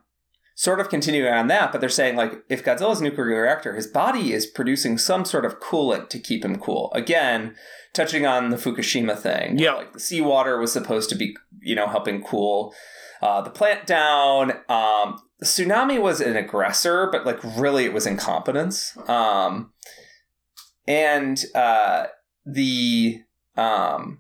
sort of continuing on that, but they're saying like if Godzilla's nuclear reactor, his body is producing some sort of coolant to keep him cool. Again, touching on the Fukushima thing. Yeah. Like the seawater was supposed to be, you know, helping cool uh, the plant down. Um, the tsunami was an aggressor, but like really it was incompetence. Um, and uh, the um,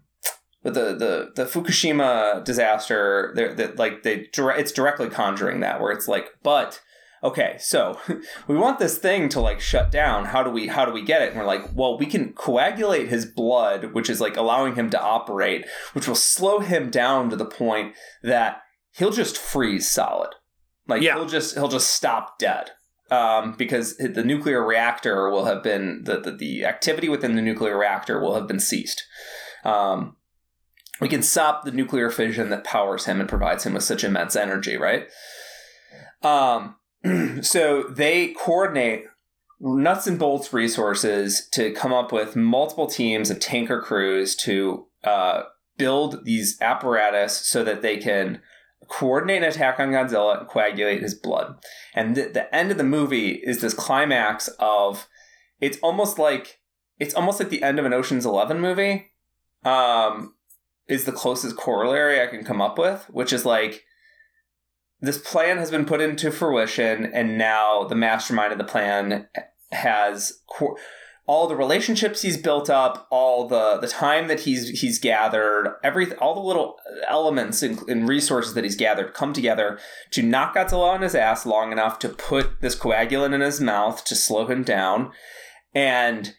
but the the the Fukushima disaster, that like they it's directly conjuring that where it's like, but okay, so we want this thing to like shut down. How do we how do we get it? And we're like, well, we can coagulate his blood, which is like allowing him to operate, which will slow him down to the point that he'll just freeze solid. Like Yeah. he'll just he'll just stop dead. Um, because the nuclear reactor will have been the, the the activity within the nuclear reactor will have been ceased. Um, we can stop the nuclear fission that powers him and provides him with such immense energy, right? Um, so they coordinate nuts and bolts resources to come up with multiple teams of tanker crews to uh, build these apparatus so that they can coordinate an attack on Godzilla and coagulate his blood. And the, the end of the movie is this climax of it's almost like it's almost like the end of an Ocean's Eleven movie. Um, is the closest corollary I can come up with, which is like this plan has been put into fruition, and now the mastermind of the plan has co- all the relationships he's built up, all the the time that he's he's gathered, every all the little elements and, and resources that he's gathered come together to knock Godzilla on his ass long enough to put this coagulant in his mouth to slow him down, and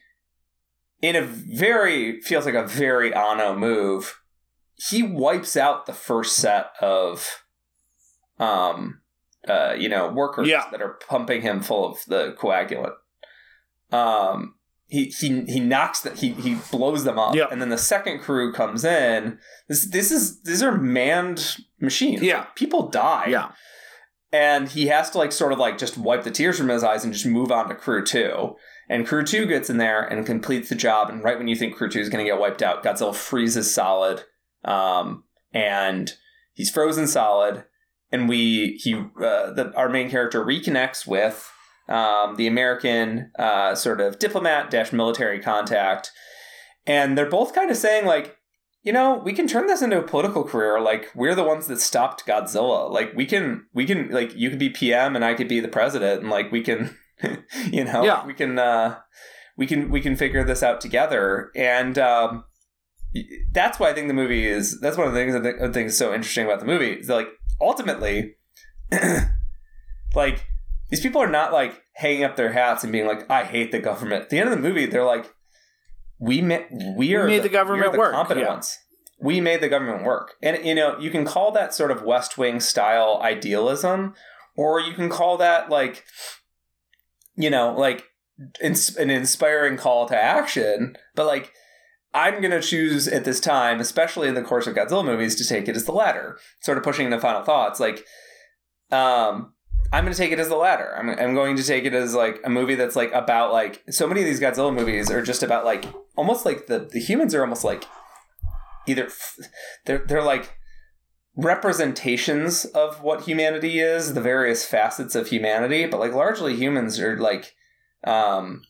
in a very feels like a very Anno move, he wipes out the first set of um uh you know workers Yeah. that are pumping him full of the coagulant. Um he he he knocks that he he blows them up Yeah. and then the second crew comes in. This this is these are manned machines. Yeah. People die Yeah. and he has to like sort of like just wipe the tears from his eyes and just move on to crew two and crew two gets in there and completes the job and right when you think crew two is going to get wiped out godzilla freezes solid um, and he's frozen solid and we he uh, the, our main character reconnects with um, the american uh, sort of diplomat dash military contact and they're both kind of saying like you know, we can turn this into a political career. Like we're the ones that stopped Godzilla. Like we can, we can, like you could be PM and I could be the president, and like we can, you know, Yeah. we can, uh, we can we can figure this out together and um, that's why I think the movie is that's one of the things I think, I think is so interesting about the movie is that, like ultimately like these people are not like hanging up their hats and being like I hate the government. At the end of the movie they're like we ma- we are made the government the work, competent yeah. ones. We made the government work. And you know you can call that sort of west wing style idealism or you can call that like you know like ins- an inspiring call to action but like i'm going to choose at this time especially in the course of godzilla movies to take it as the latter sort of pushing the final thoughts like um i'm going to take it as the latter. I'm, I'm going to take it as like a movie that's like about like so many of these godzilla movies are just about like almost like the the humans are almost like either they're they're like representations of what humanity is, the various facets of humanity, but like largely humans are like um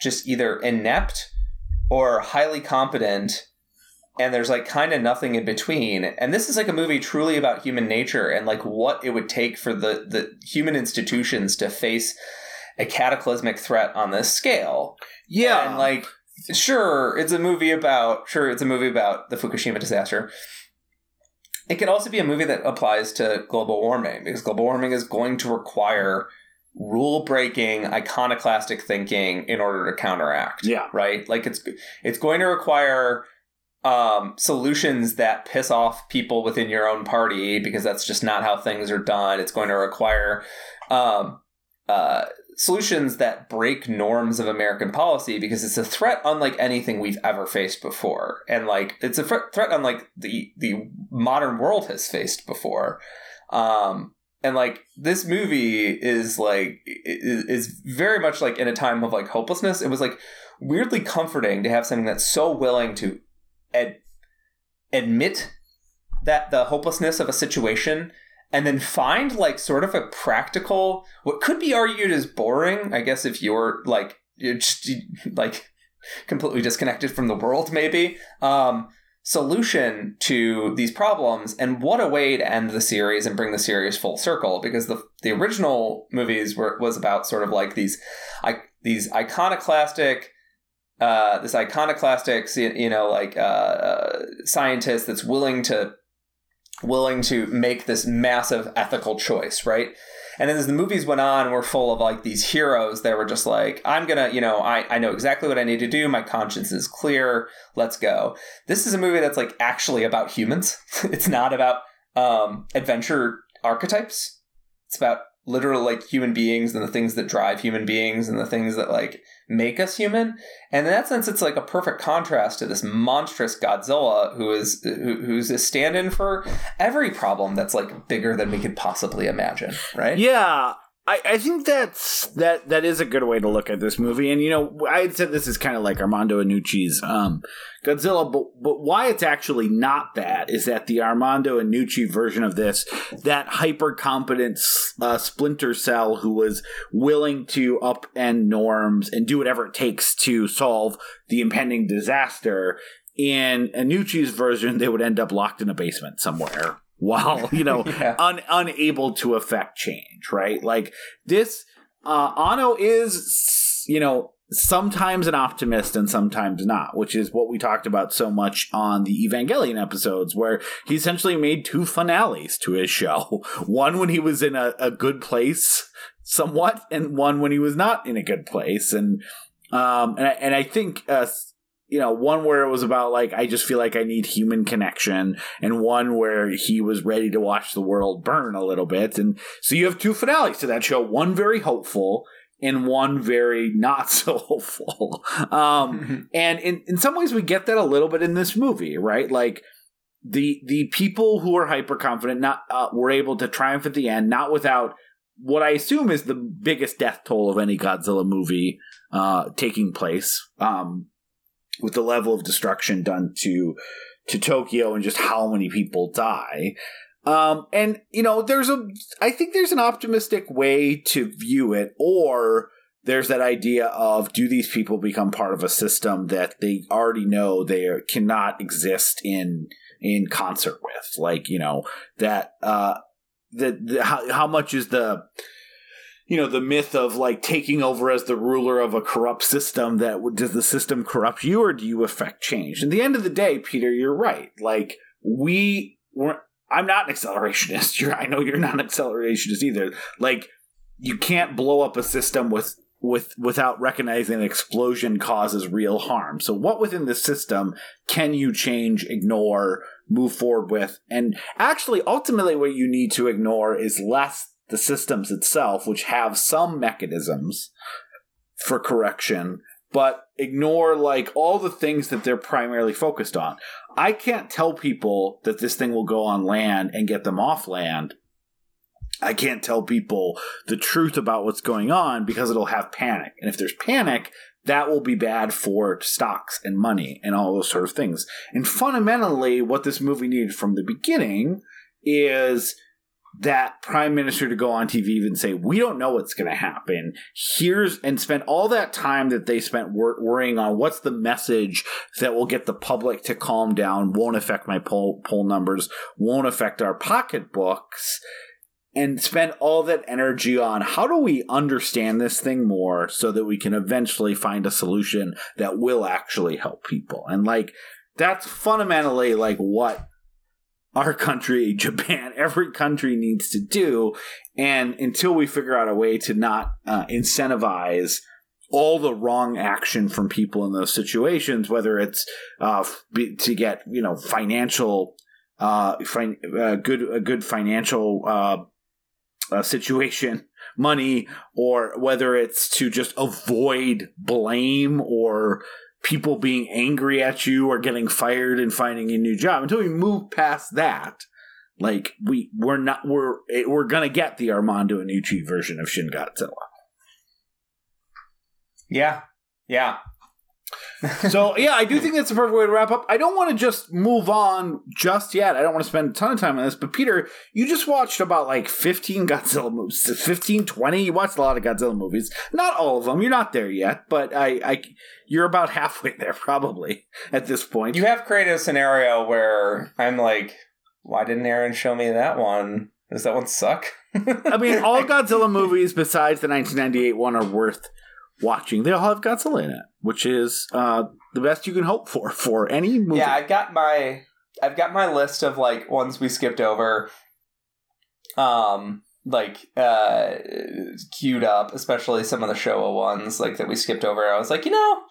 just either inept or highly competent and there's like kind of nothing in between. And this is like a movie truly about human nature and like what it would take for the the human institutions to face a cataclysmic threat on this scale. Yeah, And like, sure, it's a movie about sure, it's a movie about the Fukushima disaster. It could also be a movie that applies to global warming because global warming is going to require rule breaking, iconoclastic thinking in order to counteract. Yeah. Right? Like it's it's going to require um, solutions that piss off people within your own party because that's just not how things are done. It's going to require um, uh, solutions that break norms of American policy because it's a threat unlike anything we've ever faced before, and like it's a threat threat unlike the the modern world has faced before. Um, and like this movie is like is, very much like in a time of like hopelessness. It was like weirdly comforting to have something that's so willing to ad- admit that the hopelessness of a situation and then find like sort of a practical what could be argued as boring i guess if you're like you're just like completely disconnected from the world maybe um solution to these problems and what a way to end the series and bring the series full circle because the the original movies were was about sort of like these I, these iconoclastic uh, this iconoclastic, you know, like uh, uh, scientist that's willing to willing to make this massive ethical choice, right? And then as the movies went on, we're full of like these heroes that were just like, I'm gonna, you know, I, I know exactly what I need to do. My conscience is clear. Let's go. This is a movie that's like actually about humans. it's not about um, adventure archetypes. It's about literal like human beings and the things that drive human beings and the things that like make us human. And in that sense, it's like a perfect contrast to this monstrous Godzilla who is who, who's a stand-in for every problem that's like bigger than we could possibly imagine, right? Yeah, I, I think that's that that is a good way to look at this movie. And you know, I said this is kind of like Armando Iannucci's um, Godzilla, but but why it's actually not that is that the Armando Iannucci version of this, that hyper competent uh, Splinter Cell who was willing to upend norms and do whatever it takes to solve the impending disaster. In Iannucci's version, they would end up locked in a basement somewhere while you know Yeah. un- unable to affect change right? Like this uh Anno is you know sometimes an optimist and sometimes not which is what we talked about so much on the evangelion episodes where he essentially made two finales to his show. One when he was in a, a good place somewhat and one when he was not in a good place. And um and I, and I think uh you know, one where it was about like I just feel like I need human connection, and one where he was ready to watch the world burn a little bit. And so you have two finales to that show, one very hopeful and one very not so hopeful. Um, and in, in some ways we get that a little bit in this movie, right? Like the the people who are hyper confident not uh, were able to triumph at the end, not without what I assume is the biggest death toll of any Godzilla movie uh, taking place. Um, with the level of destruction done to to Tokyo and just how many people die. Um, and you know, there's a I think there's an optimistic way to view it, or there's that idea of do these people become part of a system that they already know they cannot exist in in concert with, like you know that uh that how how much is the you know the myth of like taking over as the ruler of a corrupt system that does the system corrupt you or do you affect change at the end of the day peter you're right like we were i'm not an accelerationist you're i know you're not an accelerationist either like you can't blow up a system with with without recognizing an explosion causes real harm. So what within the system can you change, ignore, move forward with? And actually ultimately what you need to ignore is less the systems itself which have some mechanisms for correction but ignore like all the things that they're primarily focused on. I can't tell people that this thing will go on land and get them off land I can't tell people the truth about what's going on because it'll have panic. And if there's panic, that will be bad for stocks and money and all those sort of things. And fundamentally, what this movie needed from the beginning is that prime minister to go on TV and say, "We don't know what's going to happen." Here's and spend all that time that they spent wor- worrying on what's the message that will get the public to calm down, won't affect my poll poll numbers, won't affect our pocketbooks and spend all that energy on how do we understand this thing more so that we can eventually find a solution that will actually help people and like that's fundamentally like what our country japan every country needs to do. And until we figure out a way to not uh, incentivize all the wrong action from people in those situations whether it's uh, to get you know financial uh, fin- uh, good a good financial uh, uh, situation money or whether it's to just avoid blame or people being angry at you or getting fired and finding a new job. Until we move past that like we we're not we're we're gonna get the armando Iannucci version of shin godzilla. Yeah. Yeah so yeah, I do think that's the perfect way to wrap up. I don't want to just move on just yet. I don't want to spend a ton of time on this, but Peter, you just watched about like 15 Godzilla movies, 15, 20. You watched a lot of Godzilla movies. Not all of them. You're not there yet, but I, I you're about halfway there probably at this point. You have created a scenario where I'm like, why didn't Aaron show me that one? Does that one suck? I mean, all Godzilla movies besides the 1998 one are worth watching. They all have Godzilla in it, which is uh, the best you can hope for for any movie. Yeah, I've got my I've got my list of like ones we skipped over. Um, like uh queued up, especially some of the Showa ones like that we skipped over. I was like, you know,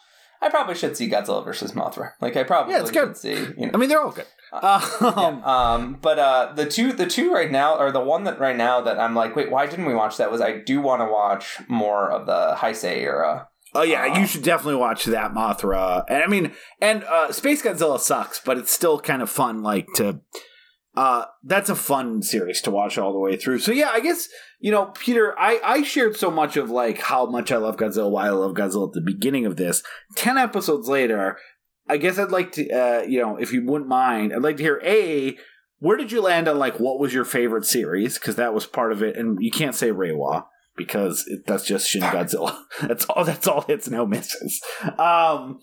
I probably should see Godzilla versus Mothra. Like I probably yeah, it's good. see. You know. I mean, they're all good. Uh, um, yeah. um, but uh, the two, the two right now, or the one that right now that I'm like, wait, why didn't we watch that? Was I do want to watch more of the Heisei era. Oh yeah, you should definitely watch that Mothra. And I mean, and uh, Space Godzilla sucks, but it's still kind of fun. Like to, uh, that's a fun series to watch all the way through. So yeah, I guess you know, Peter, I I shared so much of like how much I love Godzilla, why I love Godzilla at the beginning of this. Ten episodes later, I guess I'd like to, uh, you know, if you wouldn't mind, I'd like to hear a where did you land on like what was your favorite series because that was part of it, and you can't say Reiwa because it, that's just Shin Godzilla. that's all. That's all hits no misses. Um,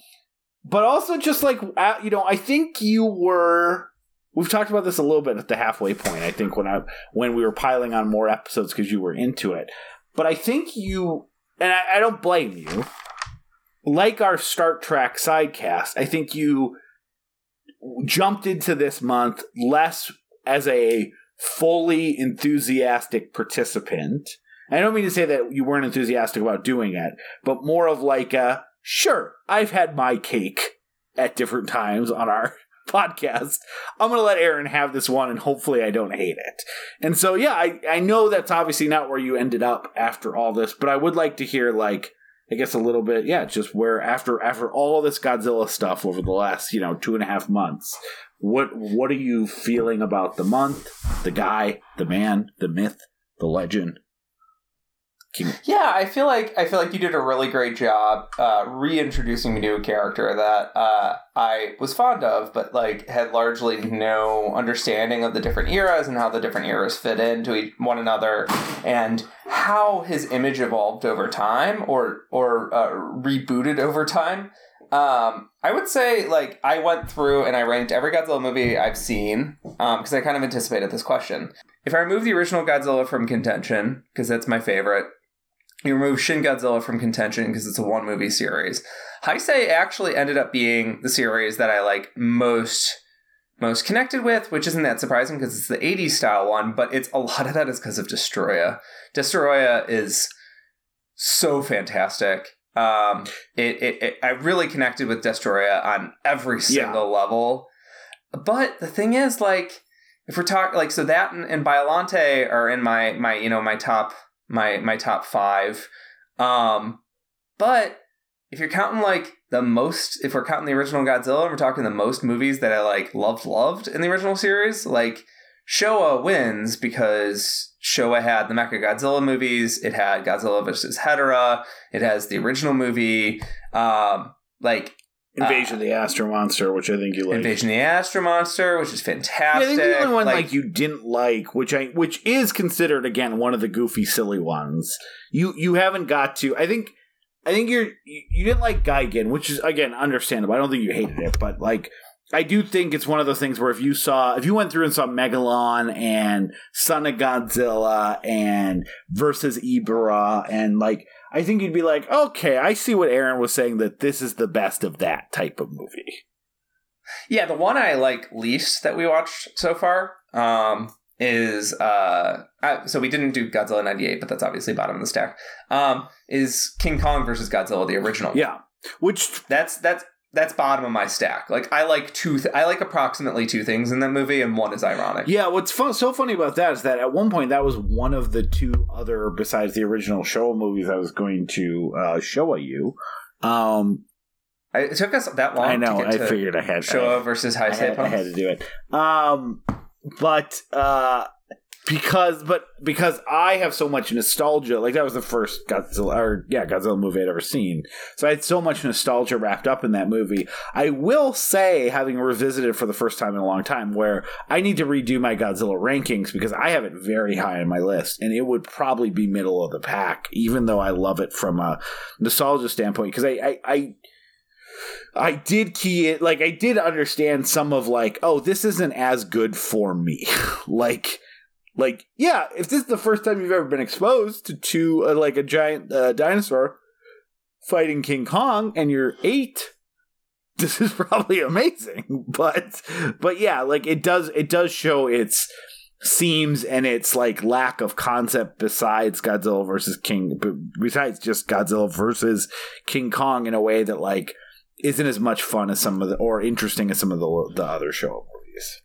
but also just like uh, you know, I think you were. We've talked about this a little bit at the halfway point. I think when I when we were piling on more episodes because you were into it, but I think you and I, I don't blame you like our Star Trek sidecast, I think you jumped into this month less as a fully enthusiastic participant. I don't mean to say that you weren't enthusiastic about doing it, but more of like a sure, I've had my cake at different times on our podcast. I'm going to let Aaron have this one and hopefully I don't hate it. And so, yeah, I, I know that's obviously not where you ended up after all this, but I would like to hear like I guess a little bit, yeah, just where after after all this Godzilla stuff over the last you know two and a half months, what what are you feeling about the month, the guy, the man, the myth, the legend? Yeah, I feel like I feel like you did a really great job uh, reintroducing me to a character that uh, I was fond of, but like had largely no understanding of the different eras and how the different eras fit into one another, and how his image evolved over time or or uh, rebooted over time. Um, I would say like I went through and I ranked every Godzilla movie I've seen because um, I kind of anticipated this question. If I remove the original Godzilla from contention because that's my favorite, you remove Shin Godzilla from contention because it's a one movie series. Heisei actually ended up being the series that I like most most connected with, which isn't that surprising because it's the 80s style one, but it's a lot of that is because of Destoroyah. Destoroyah is so fantastic. Um, it, it, it, I really connected with Destoroyah on every single yeah. level. But the thing is, like, if we're talking like so that and, and Biollante are in my my you know my top my my top five. Um, but if you're counting like the most, if we're counting the original Godzilla, and we're talking the most movies that I like loved loved in the original series, like Showa wins because Showa had the Mecha Godzilla movies. It had Godzilla vs. Hedorah. It has the original movie. Um, like Invasion uh, of the Astro Monster, which I think you like. Invasion of the Astro Monster, which is fantastic. Yeah, I think the only one like, like, you didn't like, which I which is considered again one of the goofy, silly ones. You you haven't got to. I think I think you're you, you didn't like Gigan, which is again understandable. I don't think you hated it, but like I do think it's one of those things where if you saw if you went through and saw Megalon and Son of Godzilla and versus Ebirah and like I think you'd be like, okay, I see what Aaron was saying that this is the best of that type of movie. Yeah, the one I like least that we watched so far um, is uh, I, so we didn't do Godzilla '98, but that's obviously bottom of the stack. Um, is King Kong versus Godzilla the original? Yeah, which that's that's that's bottom of my stack. Like I like two, th- I like approximately two things in that movie, and one is ironic. Yeah, what's fun, so funny about that is that at one point that was one of the two other besides the original Showa movies I was going to uh, show you. Um, I, it took us that long. I know. I figured I had Showa versus High I had, I had to do it. Um, but uh, because but because I have so much nostalgia, like that was the first Godzilla or yeah, Godzilla movie I'd ever seen. So I had so much nostalgia wrapped up in that movie. I will say, having revisited for the first time in a long time, where I need to redo my Godzilla rankings because I have it very high on my list, and it would probably be middle of the pack, even though I love it from a nostalgia standpoint. Because I, I, I I did key it like I did understand some of like oh this isn't as good for me like like, yeah, if this is the first time you've ever been exposed to, uh, like a giant uh, dinosaur fighting King Kong and you're eight, this is probably amazing. But, but yeah, like it does, it does Showa its seams and its like lack of concept besides Godzilla versus King, besides just Godzilla versus King Kong in a way that like isn't as much fun as some of the or interesting as some of the the other show movies.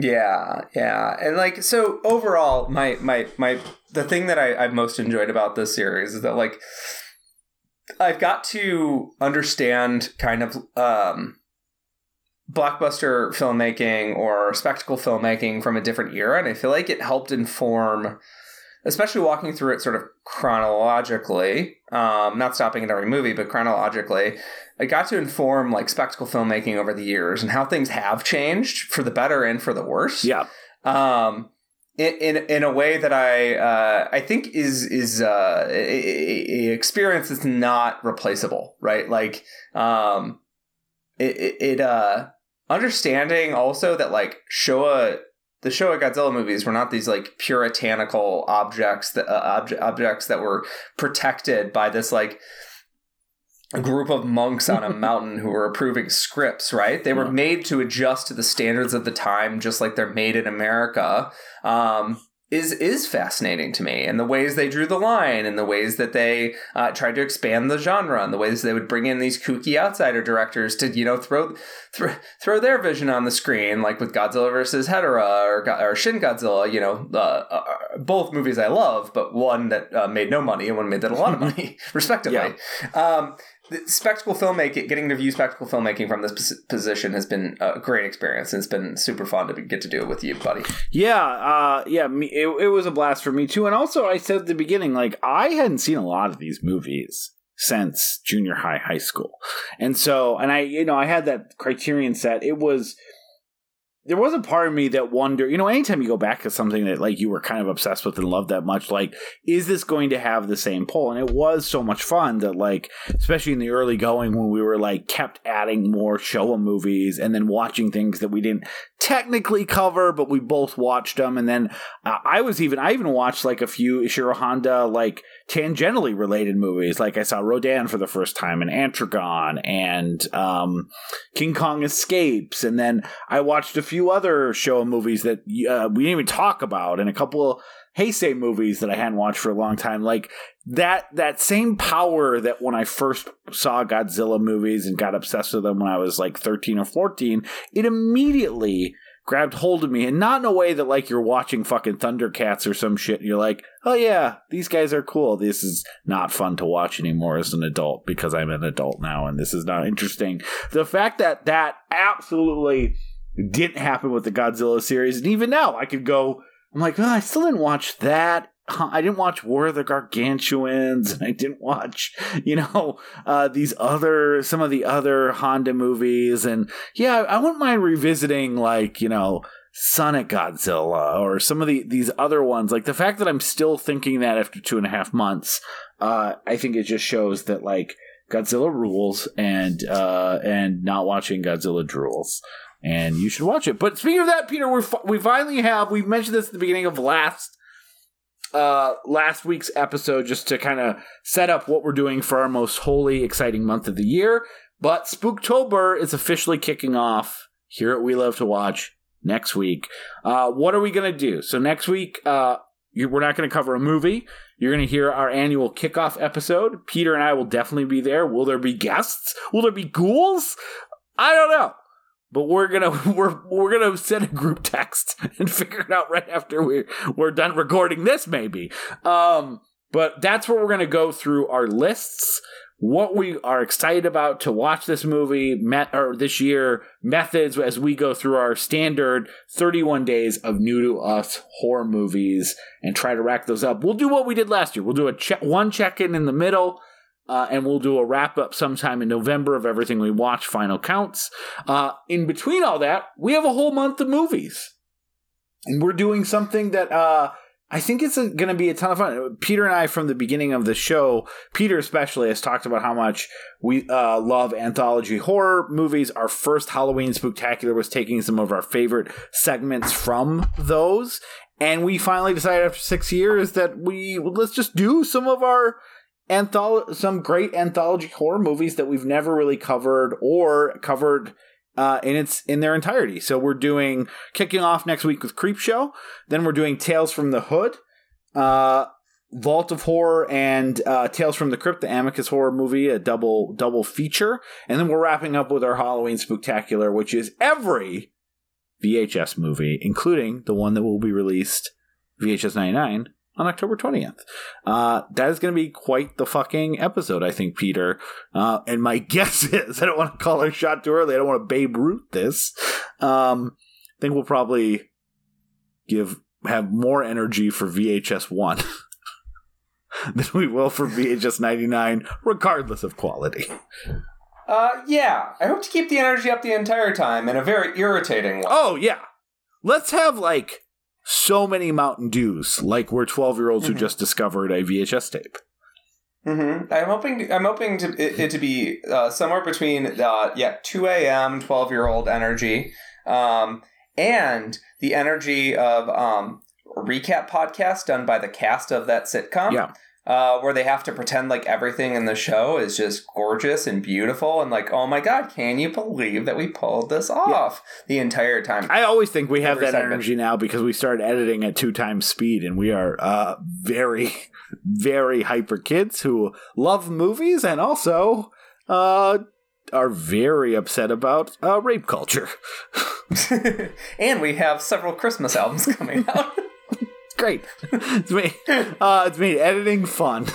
Yeah, yeah, and like so overall, my my my the thing that I, I've most enjoyed about this series is that like I've got to understand kind of um, blockbuster filmmaking or spectacle filmmaking from a different era, and I feel like it helped inform especially walking through it sort of chronologically, um, not stopping at every movie, but chronologically, it got to inform like spectacle filmmaking over the years and how things have changed for the better and for the worse. Yeah. Um, in, in, in a way that I uh, I think is is uh, a, a experience that's not replaceable, right? Like um, it, it, uh, understanding also that like Showa the Showa Godzilla movies were not these like puritanical objects that uh, obje- objects that were protected by this like a group of monks on a mountain who were approving scripts, right? They were made to adjust to the standards of the time, just like they're made in America. Um, is is fascinating to me and the ways they drew the line and the ways that they uh, tried to expand the genre and the ways they would bring in these kooky outsider directors to you know throw th- throw their vision on the screen like with Godzilla versus Hedorah or, or Shin Godzilla you know uh, uh, both movies I love but one that uh, made no money and one made that a lot of money respectively yeah. um, spectacle filmmaking, getting to view spectacle filmmaking from this position has been a great experience, and it's been super fun to get to do it with you, buddy. Yeah, uh, yeah, me, it, it was a blast for me too. And also, I said at the beginning, like I hadn't seen a lot of these movies since junior high, high school, and so, and I, you know, I had that Criterion set. It was there was a part of me that wonder, you know, anytime you go back to something that like you were kind of obsessed with and loved that much, like, is this going to have the same pull? And it was so much fun that like, especially in the early going when we were like kept adding more Showa movies and then watching things that we didn't technically cover, but we both watched them. And then uh, I was even, I even watched like a few Ishiro Honda like tangentially related movies. Like I saw Rodan for the first time and Atragon and um, King Kong Escapes. And then I watched a few other Showa movies that uh, we didn't even talk about and a couple Heisei movies that I hadn't watched for a long time. Like that, that same power that when I first saw Godzilla movies and got obsessed with them when I was like 13 or 14, it immediately grabbed hold of me and not in a way that like you're watching fucking Thundercats or some shit and you're like, oh yeah, these guys are cool. This is not fun to watch anymore as an adult because I'm an adult now and this is not interesting. The fact that that absolutely didn't happen with the Godzilla series and even now I could go, I'm like, oh, I still didn't watch that I didn't watch War of the Gargantuans, and I didn't watch, you know, uh, these other some of the other Honda movies, and yeah, I wouldn't mind revisiting like you know Son of Godzilla or some of the these other ones. Like the fact that I'm still thinking that after two and a half months, uh, I think it just shows that like Godzilla rules, and uh, and not watching Godzilla drools and you should watch it. But speaking of that, Peter, we we finally have we mentioned this at the beginning of last uh, last week's episode just to kind of set up what we're doing for our most holy, exciting month of the year. But Spooktober is officially kicking off here at We Love to Watch next week. Uh, what are we going to do? So, next week, uh, you, we're not going to cover a movie. You're going to hear our annual kickoff episode. Peter and I will definitely be there. Will there be guests? Will there be ghouls? I don't know but we're gonna we're we're gonna send a group text and figure it out right after we we're done recording this maybe. Um but that's where we're gonna go through our lists what we are excited about to watch this movie met or this year methods as we go through our standard 31 days of new to us horror movies and try to rack those up. We'll do what we did last year. We'll do a check one check in in the middle uh, and we'll do a wrap up sometime in November of everything we watch, final counts. Uh, in between all that, we have a whole month of movies. And we're doing something that uh, I think it's going to be a ton of fun. Peter and I, from the beginning of the show, Peter especially has talked about how much we uh, love anthology horror movies. Our first Halloween Spooktacular was taking some of our favorite segments from those. And we finally decided after six years that we let's just do some of our antholo- some great anthology horror movies that we've never really covered or covered uh, in its in their entirety. So we're doing kicking off next week with Creepshow. Then we're doing Tales from the Hood, uh, Vault of Horror, and uh, Tales from the Crypt, the Amicus horror movie, a double double feature. And then we're wrapping up with our Halloween Spooktacular, which is every VHS movie, including the one that will be released VHS ninety nine on October 20th. Uh, that is going to be quite the fucking episode, I think, Peter. Uh, and my guess is, I don't want to call our shot too early. I don't want to Babe Ruth this. Um, I think we'll probably give, have more energy for VHS 1 than we will for VHS 99, regardless of quality. Uh, yeah. I hope to keep the energy up the entire time in a very irritating way. Oh, yeah. Let's have, like, so many Mountain Dews, like we're 12 year olds mm-hmm. who just discovered a VHS tape. Mm-hmm. I'm hoping. To, I'm hoping to it, it to be uh, somewhere between uh, yeah 2 a.m. 12 year old energy, um, and the energy of um, a recap podcast done by the cast of that sitcom. Yeah uh, where they have to pretend like everything in the show is just gorgeous and beautiful and like, oh my god, can you believe that we pulled this off yeah. the entire time? I always think we have that segment. energy now because we started editing at two times speed and we are uh, very, very hyper kids who love movies and also uh, are very upset about uh, rape culture. and we have several Christmas albums coming out great. It's me. Uh, it's me editing fun.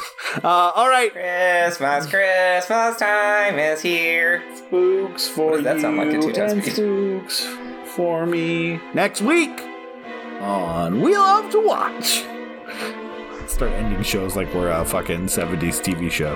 Uh, all right. Christmas, Christmas time is here. Spooks for you. that sound like a two and spooks for me. Next week on We Love to Watch. Start ending shows like we're a fucking 70s TV show.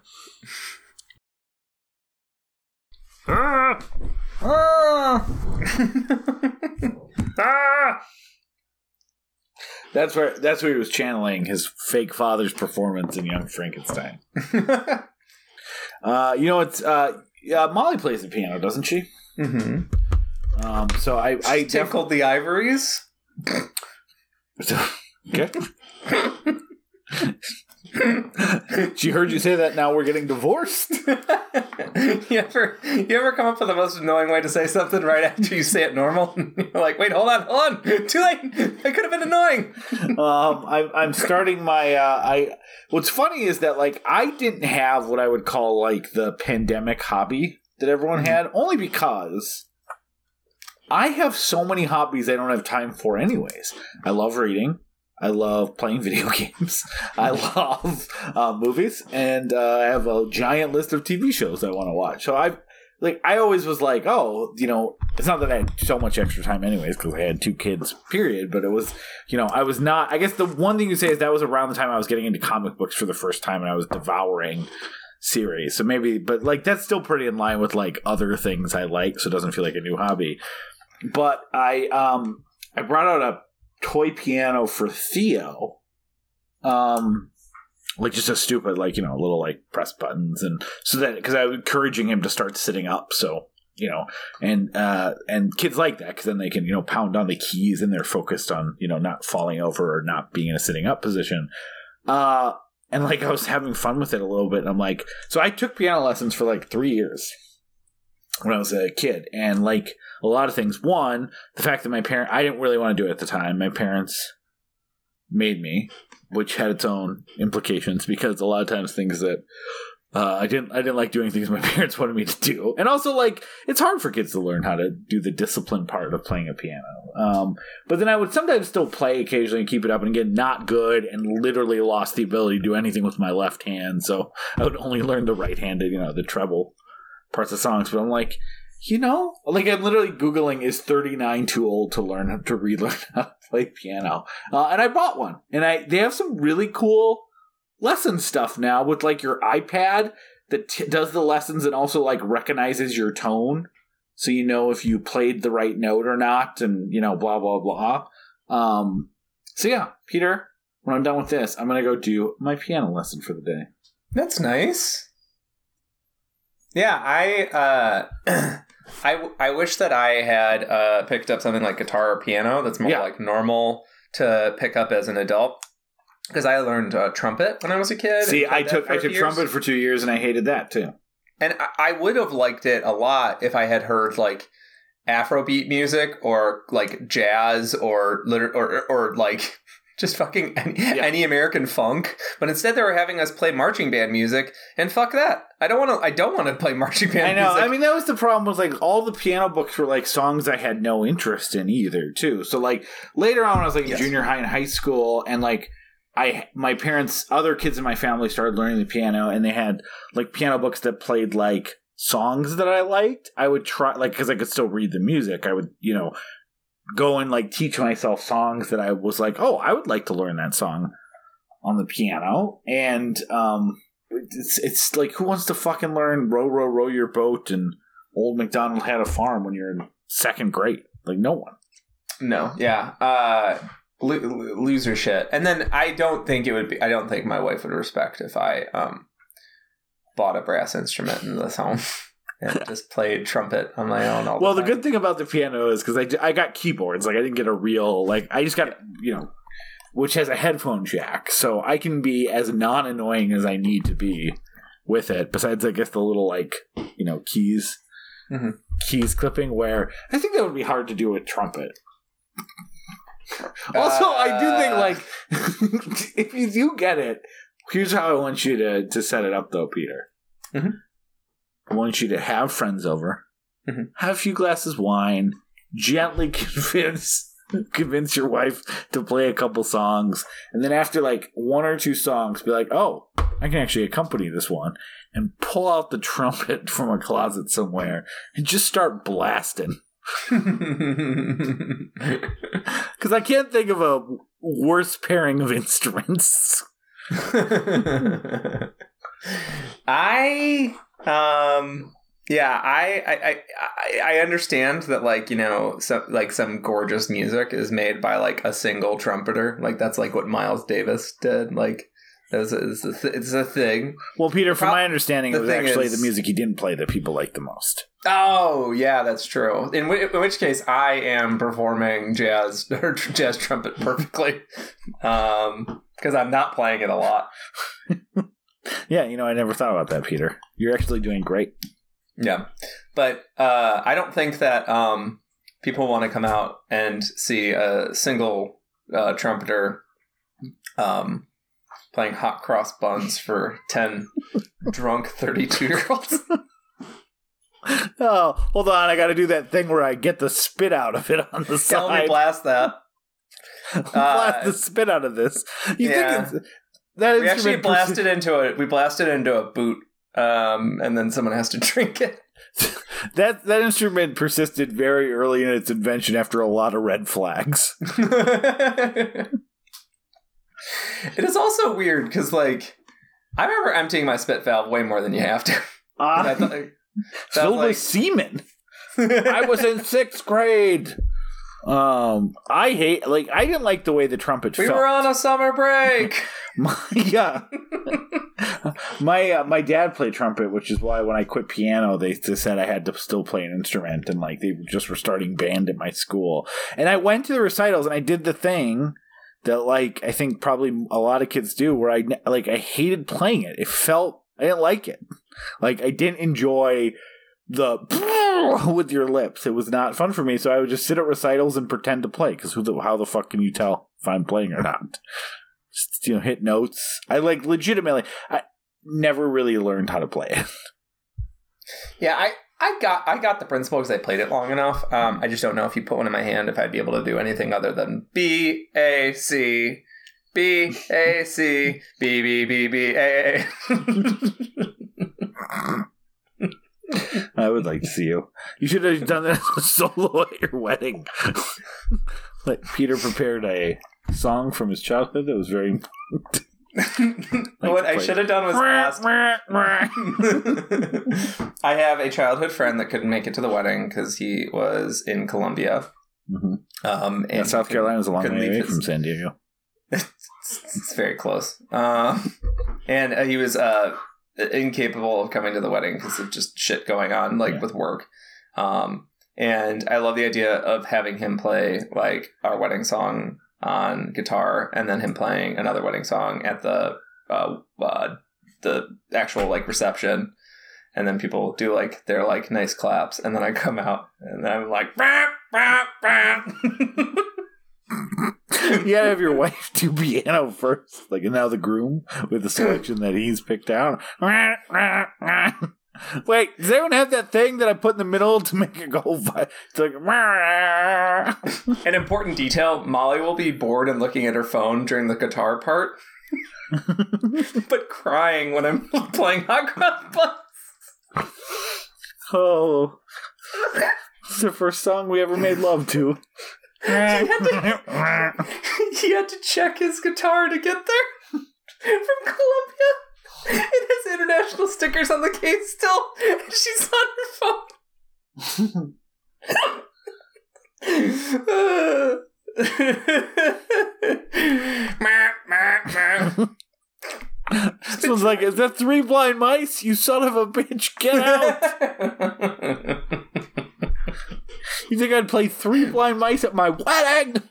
Ah! Ah! ah! That's where that's where he was channeling his fake father's performance in Young Frankenstein. uh, you know, it's uh, yeah, Molly plays the piano, doesn't she? mm-hmm. Um, so I I Tinkled the ivories. okay. She heard you say that. Now we're getting divorced. you ever you ever come up with the most annoying way to say something right after you say it normal? You're like, wait, hold on, hold on, too late. I could have been annoying. um, I'm I'm starting my. Uh, I what's funny is that like I didn't have what I would call like the pandemic hobby that everyone had, only because I have so many hobbies I don't have time for. Anyways, I love reading. I love playing video games. I love uh, movies, and uh, I have a giant list of TV shows I want to watch. So I like I always was like, oh, you know, it's not that I had so much extra time anyways because I had two kids, period. But it was, you know, I was not. I guess the one thing you say is that was around the time I was getting into comic books for the first time, and I was devouring series. So maybe, but like that's still pretty in line with like other things I like, so it doesn't feel like a new hobby. But I um I brought out a toy piano for Theo. Um, like just a stupid, like you know, little like press buttons, and so that because I was encouraging him to start sitting up, so you know, and uh, and kids like that because then they can you know pound on the keys and they're focused on you know not falling over or not being in a sitting up position. Uh, and like I was having fun with it a little bit. And I'm like, so I took piano lessons for like three years when I was a kid, and like a lot of things. One, the fact that my parent I didn't really want to do it at the time. My parents made me, which had its own implications because a lot of times things that uh, I didn't I didn't like doing things my parents wanted me to do, and also like it's hard for kids to learn how to do the discipline part of playing a piano. Um, but then I would sometimes still play occasionally and keep it up, and again not good, and literally lost the ability to do anything with my left hand. So I would only learn the right handed, you know, the treble parts of songs. But I'm like, you know, like I'm literally googling is 39 too old to learn to relearn how to play piano, uh, and I bought one, and I they have some really cool lesson stuff now with like your iPad that t- does the lessons and also like recognizes your tone, so you know if you played the right note or not, and you know blah blah blah. Um, so yeah, Peter, when I'm done with this, I'm gonna go do my piano lesson for the day. That's nice. Yeah, I uh I I wish that I had uh picked up something like guitar or piano that's more Yeah. like normal to pick up as an adult because I learned uh, trumpet when I was a kid. See, I took I took years. trumpet for two years and I hated that too. and I, I would have liked it a lot if I had heard like Afrobeat music or like jazz or liter- or or like just fucking any, Yeah. any American funk. But instead, they were having us play marching band music, and fuck that. I don't want to. I don't want to play marching band. I know. Music. I mean, that was the problem. Was like all the piano books were like songs I had no interest in either, too. So like later on, when I was like Yes. in junior high and high school, and like I, my parents, other kids in my family started learning the piano, and they had like piano books that played like songs that I liked. I would try like because I could still read the music. I would you know go and like teach myself songs that I was like, oh, I would like to learn that song on the piano, and um it's it's like who wants to fucking learn row row row your boat and old McDonald had a farm when you're in second grade? Like no one. No, yeah. Uh, lo- loser shit. And then I don't think it would be. I don't think my wife would respect if I um bought a brass instrument in this home and just played trumpet on my own. All well, the, the good thing about the piano is because I, I got keyboards. Like I didn't get a real like I just got you know, which has a headphone jack, so I can be as non annoying as I need to be with it. Besides, I guess the little like you know keys Mhm. keys clipping, where I think that would be hard to do with trumpet. Also, I do think Uh, like if you do get it, here's how I want you to to set it up though, Peter. Mhm. I want you to have friends over, Mhm. have a few glasses of wine, gently convince convince your wife to play a couple songs, and then after like one or two songs, be like, "Oh, I can actually accompany this one," and pull out the trumpet from a closet somewhere and just start blasting. Because I can't think of a worse pairing of instruments. I um yeah, I, I I I- understand that like you know some like some gorgeous music is made by like a single trumpeter. Like that's like what Miles Davis did. Like it's a, it's a, th- it's a thing. Well, Peter, from my understanding, it was actually is- the music he didn't play that people liked the most. Oh yeah, that's true. In, w- in which case, I am performing jazz or jazz trumpet perfectly, um, because I'm not playing it a lot. Yeah, you know, I never thought about that, Peter. You're actually doing great. Yeah, but uh, I don't think that um, people want to come out and see a single uh, trumpeter um, playing hot cross buns for ten drunk thirty-two year olds. Oh, hold on. I got to do that thing where I get the spit out of it on the Yeah, let me blast that. Blast the spit out of this. You yeah. think it's, that We actually instrument blasted into it. we blasted into a boot, um, and then someone has to drink it. that that instrument persisted very early in its invention after a lot of red flags. it is also weird because, like, I remember emptying my spit valve way more than you have to. I Uh, thought, like, filled like- with semen. I was in sixth grade. Um, I hate like I didn't like the way the trumpet felt. we felt. were on a summer break. My, yeah, my uh, my dad played trumpet, which is why when I quit piano, they, they said I had to still play an instrument, and like they just were starting band at my school. And I went to the recitals, and I did the thing that like I think probably a lot of kids do, where I like I hated playing it. It felt I didn't like it. Like I didn't enjoy the with your lips. It was not fun for me. So I would just sit at recitals and pretend to play. Because who the how the fuck can you tell if I'm playing or not? Just, you know, hit notes. I like legitimately. I never really learned how to play it. Yeah, I, I got I got the principle because I played it long enough. Um, I just don't know if you put one in my hand if I'd be able to do anything other than B A C B A C B B B B A. I would like to see you. You should have done that as a solo at your wedding. like Peter prepared a song from his childhood that was very. what I should have done was asked. I have a childhood friend that couldn't make it to the wedding because he was in Colombia. Mhm. Um, and And South couldn't- Carolina is a long way away his- from San Diego. it's, it's very close. Um, and uh, he was uh, incapable of coming to the wedding because of just shit going on, like Yeah. with work. Um, and I love the idea of having him play like our wedding song on guitar, and then him playing another wedding song at the uh, uh, the actual like reception. And then people do like their like nice claps, and then I come out, and then I'm like, "Bah, bah, bah." You gotta have your wife do piano first, like and now the groom with the selection that he's picked out. Wait, does anyone have that thing that I put in the middle to make it go? vi- It's like An important detail Molly will be bored and looking at her phone during the guitar part, but crying when I'm playing Hot Cross Buns. oh, it's the first song we ever made love to. He had to, had to check his guitar to get there from Colombia. It has international stickers on the case still. She's on her phone. Someone's like, is that three blind mice? You son of a bitch, get out! You think I'd play three blind mice at my wedding?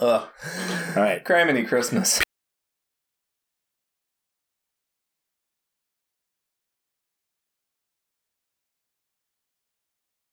Ugh. All right. Criminy Christmas.